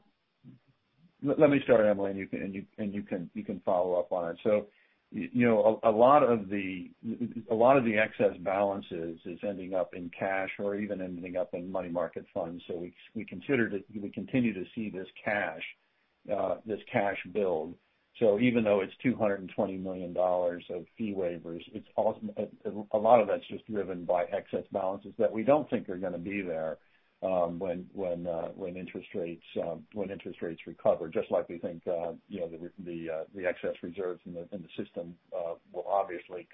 Let me start, Emily, and you can and you and you can you can follow up on it. Y you know, a lot of the excess balances is ending up in cash or even ending up in money market funds. So we continue to see this cash uh this cash build. So even though it's $220 million of fee waivers, a lot of that's just driven by excess balances that we don't think are going to be there when interest rates recover. Just like we think uh you know the excess reserves in the system uh will obviously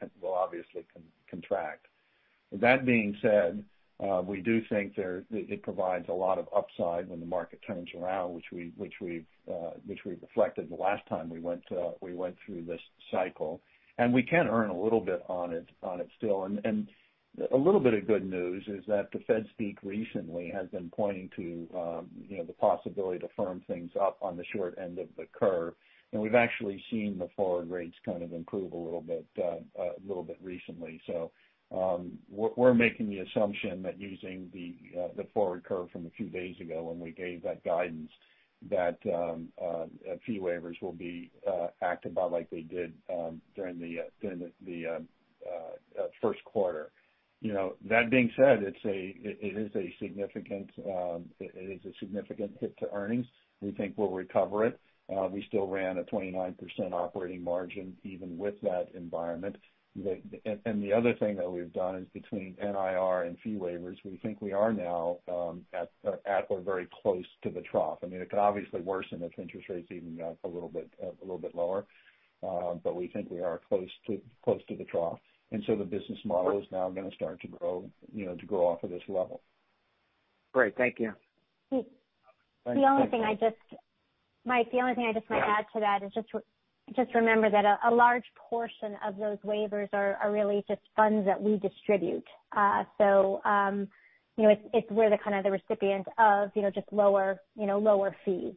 contract. That being said, we do think there it provides a lot of upside when the market turns around, which we uh reflected the last time we went uh we went through this cycle. And we can earn a little bit on it on it still. A little bit of good news is that the Fed speak recently has been pointing to um you know, the possibility to firm things up on the short end of the curve. And we've actually seen the forward rates kind of improve a little bit uh, uh, recently. So um, we're making the assumption that using uh, the forward curve from a few days ago when we gave that guidance, that um, fee waivers will be acted about like they did um, during the first quarter. You know, that being said, it is a it is a significant um it is a significant hit to earnings. We think we'll recover it. We still ran a 29% operating margin even with that environment. The and the other thing that we've done is between NIR and fee waivers, we think we are now um at or very close to the trough. I mean it could obviously worsen if interest rates even got a little bit uh a little bit lower. Uh, but we think we are close to close to the trough. And so the business model is now going to start to grow you know, to grow off of this level. Great. Thank you. Thanks. Mike, the only thing I just might add to that is just just remember that a large portion of those waivers are really just funds that we distribute. Uh so um, you know, it's if we're the kind of the recipient of you know, just lower you know, lower fees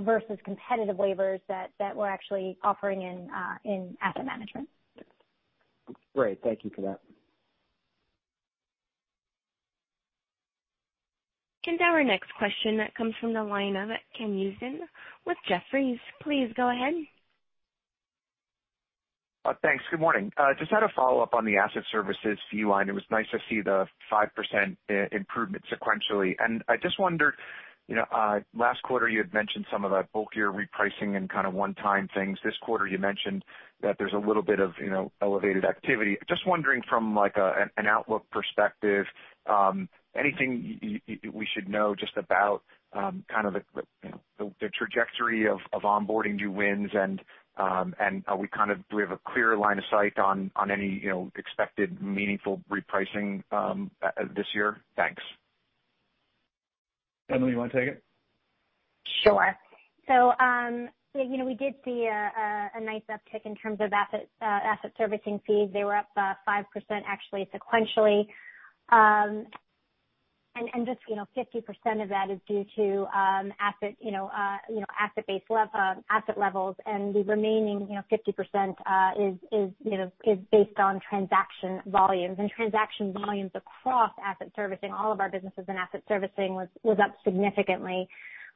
versus competitive waivers that that we're actually offering in uh in asset management. Great. Thank you for that. And our next question that comes from the line of Ken Usdin with Jefferies. Please go ahead. Uh, thanks. Good morning. Uh, just had a follow-up on the asset services fee line. It was nice to see the 5% uh, improvement sequentially. And I just wondered, Uh, last quarter you had mentioned some of that bulkier repricing and kind of one-time things. This quarter you mentioned that there's a little bit of you know, elevated activity. Just wondering from like an outlook perspective, um, anything we should know just about um, kind of the trajectory of onboarding new wins and um and are we kind of do we have a clear line of sight on any you know, expected meaningful repricing um, this year? Thanks. Emily, you want to take it? Sure. So um you know we did see a nice uptick in terms of asset uh, asset servicing fees. They were up uh, 5% actually sequentially. Um, And and just 50% of that is due to asset levels, and the remaining 50% uh is is you know, is based on transaction volumes. And transaction volumes across asset servicing, all of our businesses in asset servicing was was up significantly,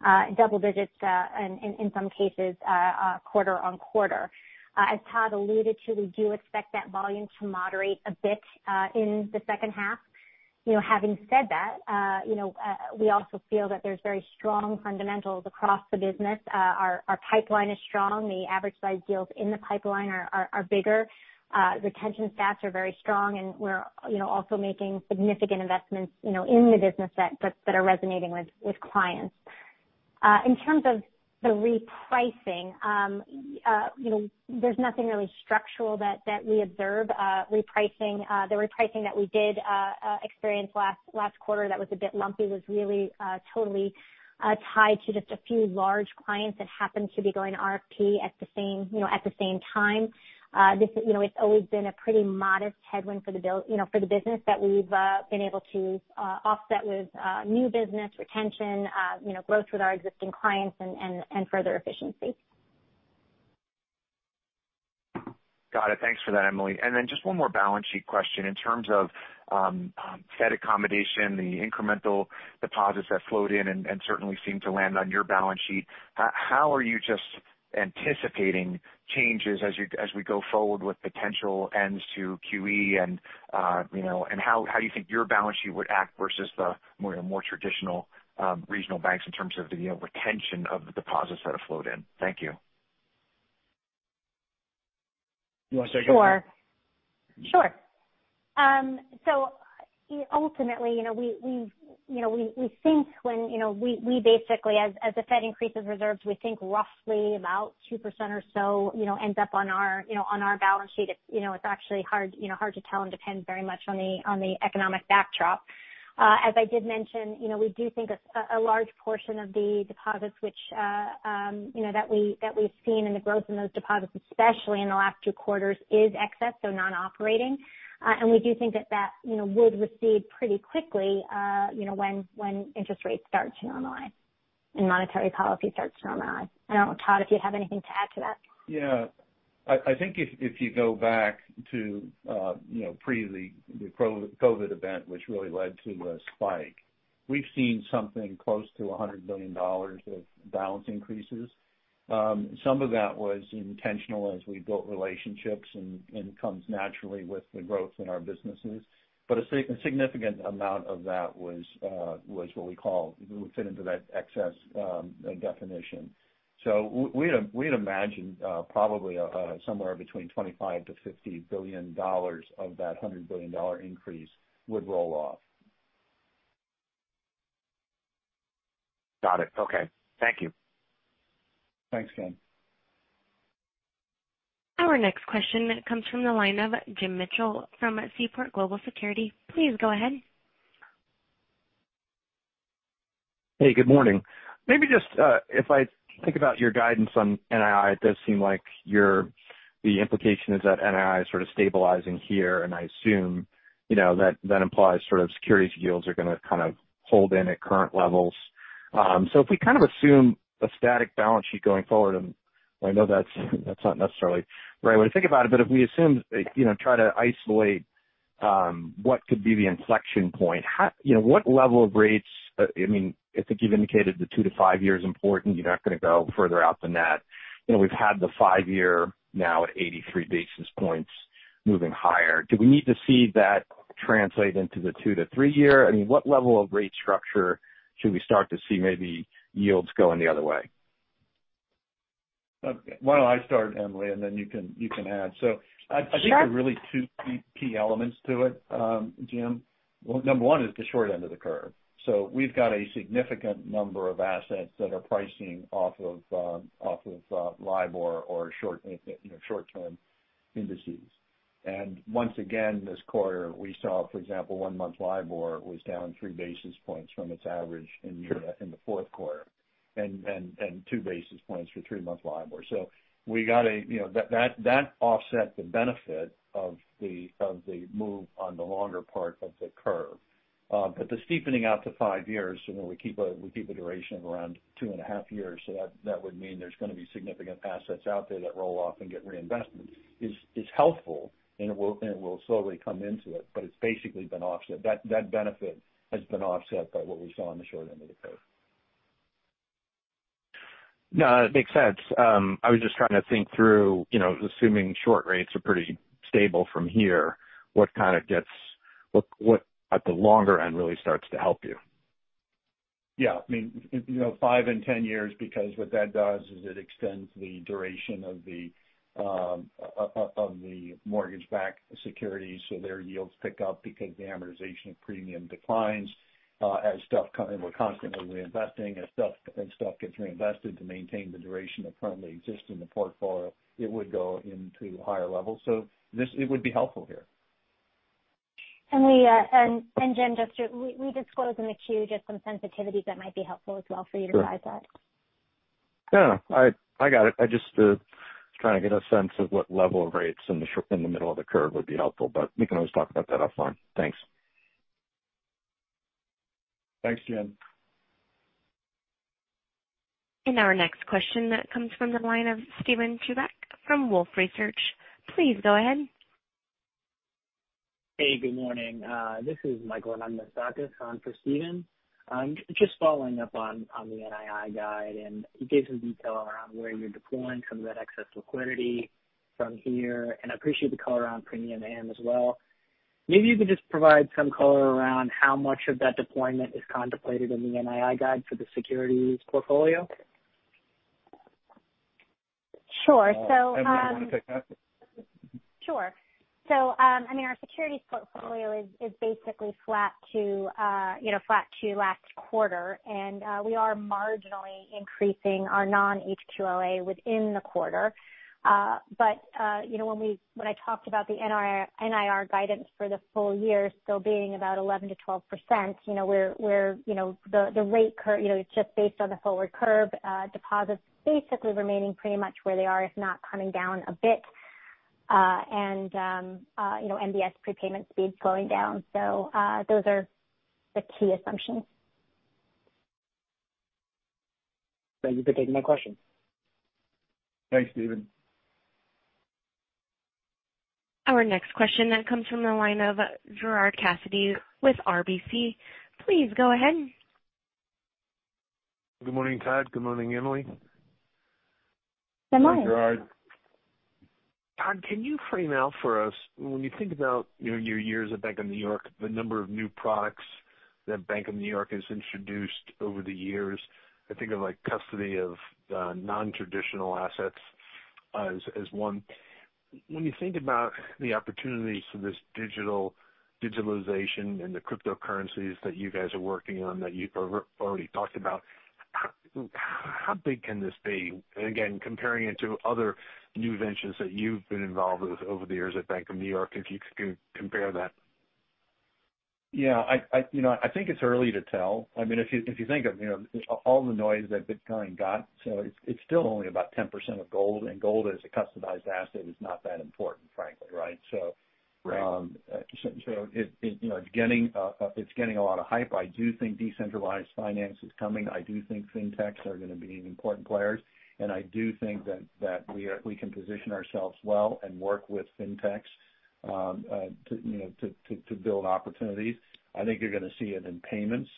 uh double digits uh and in some cases uh, quarter-on-quarter. Uh as Todd alluded to, we do expect that volume to moderate a bit uh in the second half. You know, having said that, uh, you know, we also feel that there's very strong fundamentals across the business. Uh our our pipeline is strong. The average size deals in the pipeline are bigger. Uh retention stats are very strong, and we're you know, also making significant investments you know, in the business that that that are resonating with, with clients. Uh in terms of the repricing, Um uh you know, there's nothing really structural that that we observe. Uh repricing, uh the repricing that we did uh experience last, last quarter that was a bit lumpy was really uh totally uh tied to just a few large clients that happened to be going RFP at the same, you know, at the same time. Uh, it's always been a pretty modest headwind for the build you know, for the business that we've uh, been able to uh, offset with new business retention, uh, you know, growth with our existing clients, and and further efficiency. Got it. Thanks for that, Emily. And then just one more balance sheet question. In terms of um, Fed accommodation, the incremental deposits that flowed in and certainly seem to land on your balance sheet, how are you just anticipating changes as you as we go forward with potential ends to QE and uh you know and how do you think your balance sheet would act versus the more more traditional regional banks in terms of the retention of the deposits that have flowed in? Thank you. You want to take it? Sure. Ultimately, you know, we we you know, we we think when you know, we we basically, as, as the Fed increases reserves, we think roughly about 2% or so you know, ends up on our you know, on our balance sheet. It's you know, it's actually hard you know, hard to tell and depends very much on the on the economic backdrop. As I did mention, you know, we do think a large portion of the deposits which, uh um you know, that we've seen in the growth in those deposits, especially in the last two quarters, is excess, so non-operating. Uh and we do think that that you know, would recede pretty quickly uh, you know, when when interest rates start to normalize and monetary policy starts to normalize. I don't know, Todd, if you have anything to add to that. Yeah. I think if you go back to uh you know, pre the COVID event, which really led to the spike, we've seen something close to $100 billion of balance increases. Some of that was intentional as we built relationships and comes naturally with the growth in our businesses. But a significant amount of that was uh was what we call, would fit into that excess definition. So we'd imagine uh, probably uh, uh, somewhere between $25 billion-$50 billion of that $100 billion increase would roll off. Got it. Okay. Thank you. Thanks, Ken. Our next question comes from the line of Jim Mitchell from Seaport Global Securities. Please go ahead. Hey, good morning. Maybe just if I think about your guidance on NII, it does seem like the implication is that NII is sort of stabilizing here, and I assume you know, that that implies sort of securities yields are going to kind of hold in at current levels. Um so if we kind of assume a static balance sheet going forward, and I know that's that's not necessarily the right way to think about it, but if we assume, you know try to isolate Um, what could be the inflection point? You know, what level of rates, uh, I mean, I think you've indicated the two to five years important. You're not to go further out than that. You know, we've had the five-year now at 83 basis points moving higher. Do we need to see that translate into the two to three-year? I mean, what level of rate structure should we start to see maybe yields going the other way? Why don't I start, Emily, and then you can you can add. Sure. I think there are really two key elements to it, um, Jim. Number one is the short end of the curve. So we've got a significant number of assets that are pricing off of um, off of uh, LIBOR or short-term indices. And once again, this quarter, we saw, for example, one-month LIBOR was down three basis points from its average in the fourth quarter, and two basis points for three-month LIBOR. That that that offset the benefit of the of the move on the longer part of the curve. Uh but the steepening out to five years, you know, we keep a we keep a duration of around two and a half years, so that that would mean there's going to be significant assets out there that roll off and get reinvested, is, is helpful, and it will and it will slowly come into it, but it's basically been offset. That that benefit has been offset by what we saw on the short end of the curve. No, it makes sense. Um, I was just trying to think through, you know, assuming short rates are pretty stable from here, what kind of gets what what at the longer end really starts to help you? Yeah. I mean, you know, Five and 10 years, because what that does is it extends the duration of the um, uh, uh, of the mortgage-backed securities, so their yields pick up because the amortization of premium declines. We're constantly reinvesting. As stuff and stuff gets reinvested to maintain the duration that currently exists in the portfolio, it would go into higher levels. So this it would be helpful here. Jim, we uh and and Jen, just to we disclose in the Q just some sensitivities that might be helpful as well for you to size that. Yeah. I I got it. I just was trying to get a sense of what level of rates in the in the middle of the curve would be helpful, but we can always talk about that offline. Thanks. Thanks, Jim. And our next question comes from the line of Steven Chubak from Wolfe Research. Please go ahead. Hey, good morning. Uh, this is Michael Anagnostakis on for Steven. Um, just following up on the NII guide, and you gave some detail around where you're deploying some of that excess liquidity from here, and I appreciate the color on premium AM as well. Maybe you could just provide some color around how much of that deployment is contemplated in the NII guide for the securities portfolio. Sure. Uh, Emily, you want to um, take that? Sure. Um, our securities portfolio is basically uh, flat to last quarter, and uh, we are marginally increasing our non-HQLA within the quarter. You know, when we when I talked about the NIR guidance for the full year still being about 11%-12%, you know, we're, we're you know, the the rate curve, you know, it's just based on the forward curve, uh deposits basically remaining pretty much where they are, if not coming down a bit, Uh and um uh you know MBS prepayment speeds slowing down. So uh those are the key assumptions. Thank you for taking my question. Thanks, Steven. Our next question that comes from the line of Gerard Cassidy with RBC. Please go ahead. Good morning, Todd. Good morning, Emily. Good morning. Hi, Gerard. Todd, can you frame out for us, when you think about your years at Bank of New York, the number of new products that Bank of New York has introduced over the years, I think of like custody of uh, non-traditional assets as one. When you think about the opportunities for this digital digitalization and the cryptocurrencies that you guys are working on that you've already talked about, how big can this be? Again, comparing it to other new ventures that you've been involved with over the years at Bank of New York, if you could compare that. Yeah. I you know, I think it's early to tell. I mean, if you if you think of you know, all the noise that Bitcoin got, so it's it's still only about 10% of gold, and gold as a customized asset is not that important, frankly, right? So, right. So it you know it's getting uh it's getting a lot of hype. I do think decentralized finance is coming. I do think fintechs are going to be important players, and I do think that we are we can position ourselves well and work with fintechs Um, uh, to build opportunities. I think you're going to see it in payments.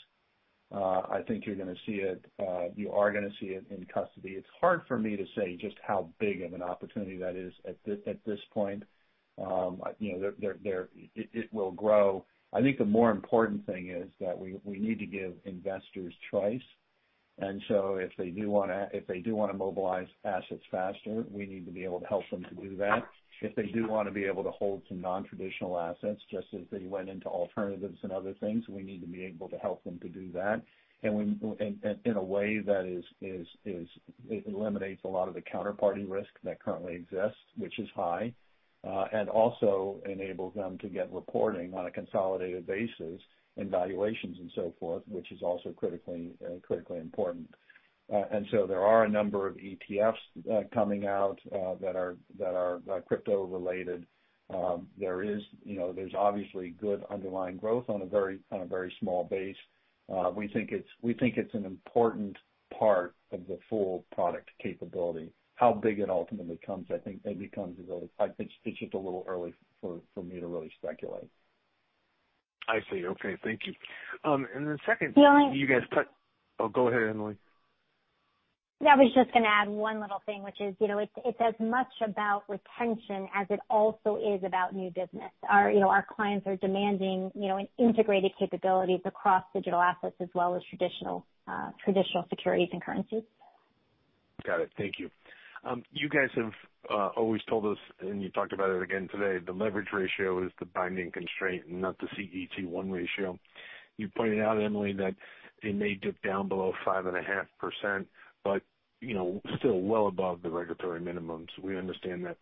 Uh, I think you're going to see it, uh, you are going to see it in custody. It's hard for me to say just how big of an opportunity that is at this point. Um, you know, it will grow. I think the more important thing is that we we need to give investors choice. And so if they do wanna if they do want to mobilize assets faster, we need to be able to help them to do that. If they do want to be able to hold some non-traditional assets, just as they went into alternatives and other things, we need to be able to help them to do that. And in a way that eliminates a lot of the counterparty risk that currently exists, which is high, uh, and also enables them to get reporting on a consolidated basis and valuations and so forth, which is also critically uh, critically important. There are a number of ETFs coming out that are that are uh crypto related. Um There's you know, there's obviously good underlying growth on a very on a very small base. Uh we think it's we think it's an important part of the full product capability. How big it ultimately becomes, I think it it's it's just a little early for for me to really speculate. I see. Okay. Thank you. Second, The only- you guys put Oh, go ahead, Emily. I was just going to add one little thing, which is, you know, it's as much about retention as it also is about new business. Our clients are demanding you know, integrated capabilities across digital assets as well as traditional uh, securities and currencies. Got it. Thank you. Um, you guys have uh, always told us, and you talked about it again today, the leverage ratio is the binding constraint and not the CET1 ratio. You pointed out, Emily, that it may dip down below 5.5%, but still well above the regulatory minimums. We understand that.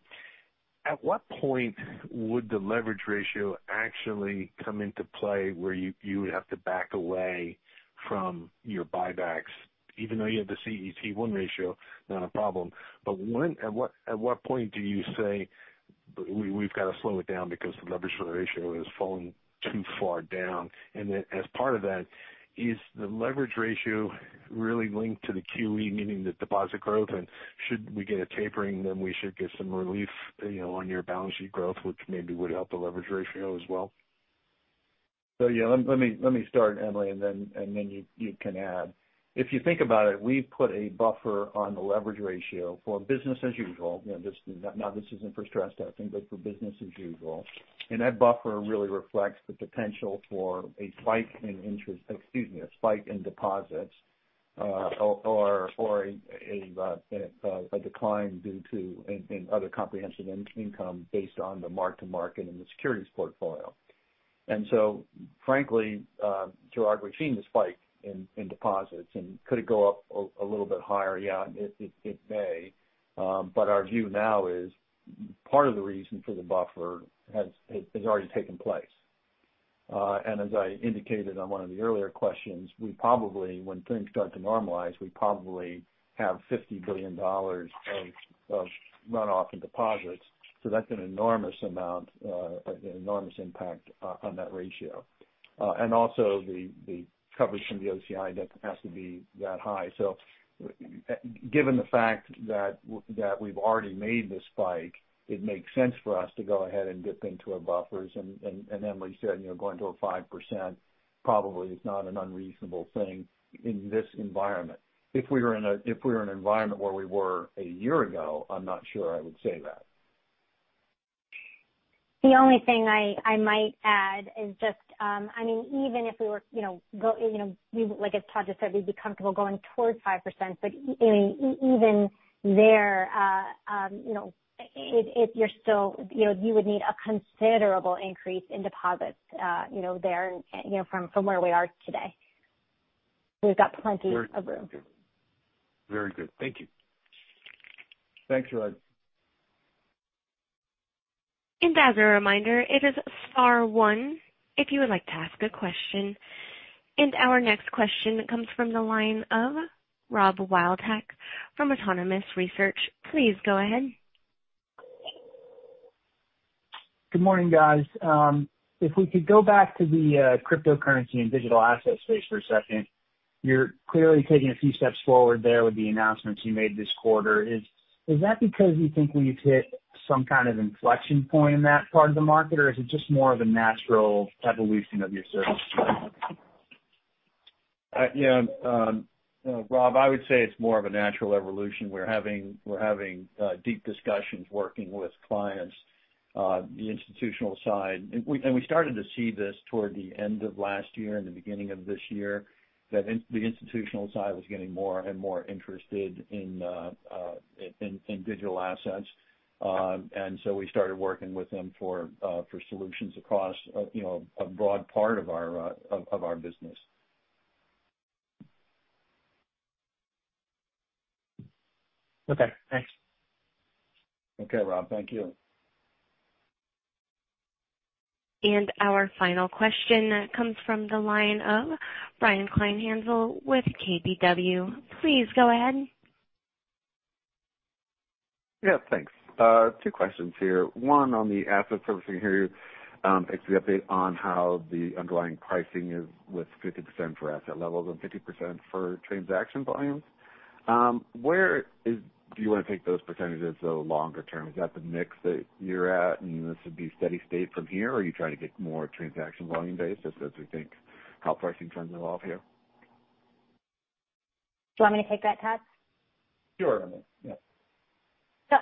At what point would the leverage ratio actually come into play where you you would have to back away from your buybacks, even though you have the CET1 ratio, not a problem. But when at what at what point do you say, "We've got to slow it down because the leverage ratio has fallen too far down"? As part of that, is the leverage ratio really linked to the QE, meaning the deposit growth? And should we get a tapering, then we should get some relief you know, on your balance sheet growth, which maybe would help the leverage ratio as well? So yeah, let me start, Emily, and then and then you can add. If you think about it, we've put a buffer on the leverage ratio for business as usual. Now, this isn't for stress testing, but for business as usual. And that buffer really reflects the potential for a spike in interest, excuse me, a spike in deposits uh or a decline due to in other comprehensive income based on the mark to market in the securities portfolio. And so frankly, Gerard, we've seen the spike in deposits. And could it go up a little bit higher? Yeah, it may. Um but our view now is part of the reason for the buffer has already taken place. Uh and as I indicated on one of the earlier questions, we probably when things start to normalize, we probably have $50 billion of runoff in deposits. So that's an enormous amount, an enormous impact on that ratio. Uh and also the coverage from the OCI doesn't have to be that high. So given the fact that we've already made the spike, it makes sense for us to go ahead and dip into our buffers. Emily said, you know, going to a 5% probably is not an unreasonable thing in this environment. If we were in an environment where we were a year ago, I'm not sure I would say that. The only thing I might add is just, Um, even if we were, you know, go you know, we like as Todd just said, we'd be comfortable going towards 5%, but even there, uh, um, you know, if you're still, you know, you would need a considerable increase in deposits uh, you know, there you know, from where we are today. We've got plenty of room. Very good. Thank you. Thanks, Gerard. As a reminder, it is star one if you would like to ask a question. And our next question comes from the line of Rob Wildhack from Autonomous Research. Please go ahead. Good morning, guys. Um, if we could go back to the uh, cryptocurrency and digital asset space for a second. You're clearly taking a few steps forward there with the announcements you made this quarter. Is that because you think we've hit some kind of inflection point in that part of the market, or is it just more of a natural evolution of your service? Yeah. Rob, I would say it's more of a natural evolution. We're having we're having uh deep discussions working with clients, the institutional side. And we started to see this toward the end of last year and the beginning of this year, that the institutional side was getting more and more interested in uh in digital assets. We started working with them for uh, solutions across uh, a broad part uh, of our business. Okay, thanks. Okay, Rob. Thank you. And our final question comes from the line of Brian Kleinhanzl with KBW. Please go ahead. Yeah, thanks. Uh, two questions here. One on the asset servicing here. Thanks for the update on how the underlying pricing is with 50% for asset levels and 50% for transaction volumes. Um, where do you want to take those percentages, though, longer term? Is that the mix that you're at, and this would be steady state from here? Or are you trying to get more transaction volume based just as we think how pricing trends evolve here? Do you want me to take that, Todd? Sure. Yeah.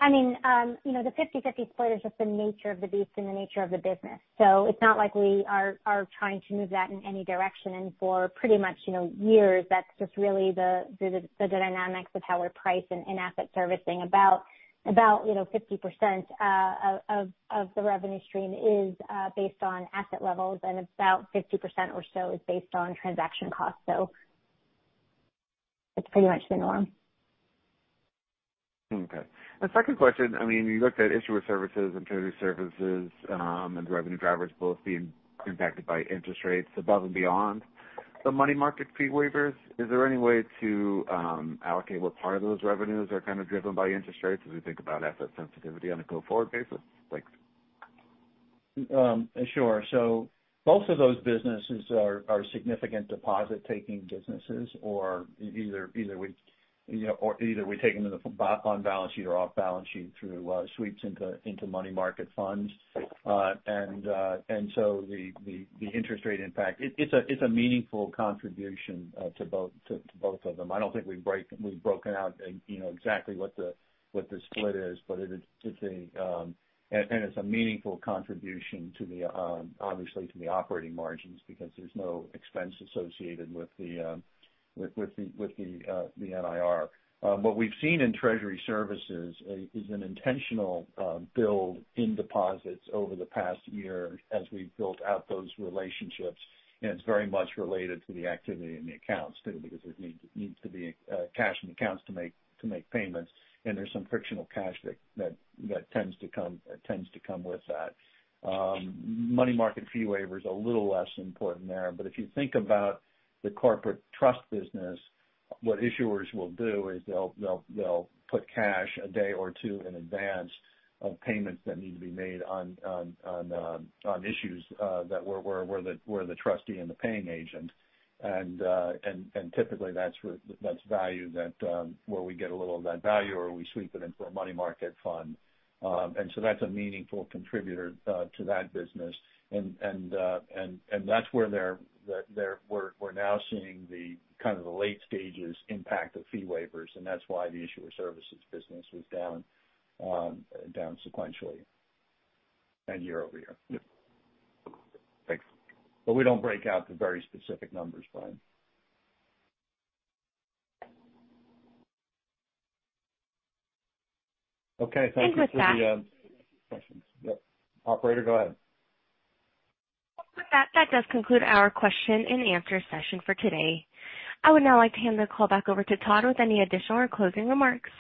Um, the 50/50 split is just the nature of the beast and the nature of the business. So it's not like we are trying to move that in any direction. And for pretty much you know, years, that's just really the dynamics of how we're priced in asset servicing. About you know, 50% uh, of the revenue stream is uh, based on asset levels, and about 50% or so is based on transaction costs. So it's pretty much the norm. Okay. Second question, I mean, you looked at issuer services and treasury services, um, and the revenue drivers both being impacted by interest rates above and beyond the money market fee waivers. Is there any way to um, allocate what part of those revenues are kind of driven by interest rates as we think about asset sensitivity on a go-forward basis? Thanks. Um, sure. So both of those businesses are significant deposit-taking businesses, or either either we take them to the on balance sheet or off balance sheet through sweeps into into money market funds. Uh and uh and so the interest rate impact, it's a it's a meaningful contribution to both of them. I don't think we've broken out exactly what the split is, but um it's a meaningful contribution to the um obviously to the operating margins because there's no expense associated with the Uh, NIR. Uh, what we've seen in treasury services uh, is an intentional um, build in deposits over the past year as we've built out those relationships, and it's very much related to the activity in the accounts too, because there needs to be cash in the accounts to make payments, and there's some frictional cash that tends to come with that. Um, money market fee waiver is a little less important there. But if you think about the corporate trust business, what issuers will do is they'll put cash a day or two in advance of payments that need to be made on uh, issues uh that were the trustee and the paying agent. And uh, typically that's value um, where we get a little of that value, or we sweep it into a money market fund. Um and so that's a meaningful contributor uh, to that business. And that's where we're now seeing the kind of the late stages impact of fee waivers, and that's why the issuer services business was down um down sequentially and year-over-year. Yep. Thanks. We don't break out the very specific numbers, Brian. Okay. Thank you for the questions. Yep. Operator, go ahead. With that does conclude our question and answer session for today. I would now like to hand the call back over to Todd with any additional or closing remarks.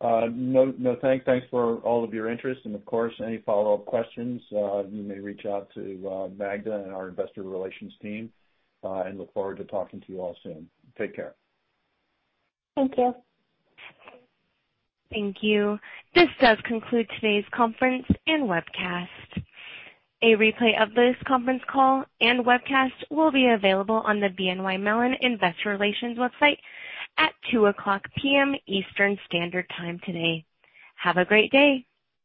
Uh, no, thanks. thanks for all of your interest. And of course, any follow-up questions, uh, you may reach out to uh, Magda and our investor relations team. And look forward to talking to you all soon. Take care. Thank you. Thank you. This does conclude today's conference and webcast. A replay of this conference call and webcast will be available on the BNY Mellon investor relations website at 2:00 P.M. Eastern Standard Time today. Have a great day.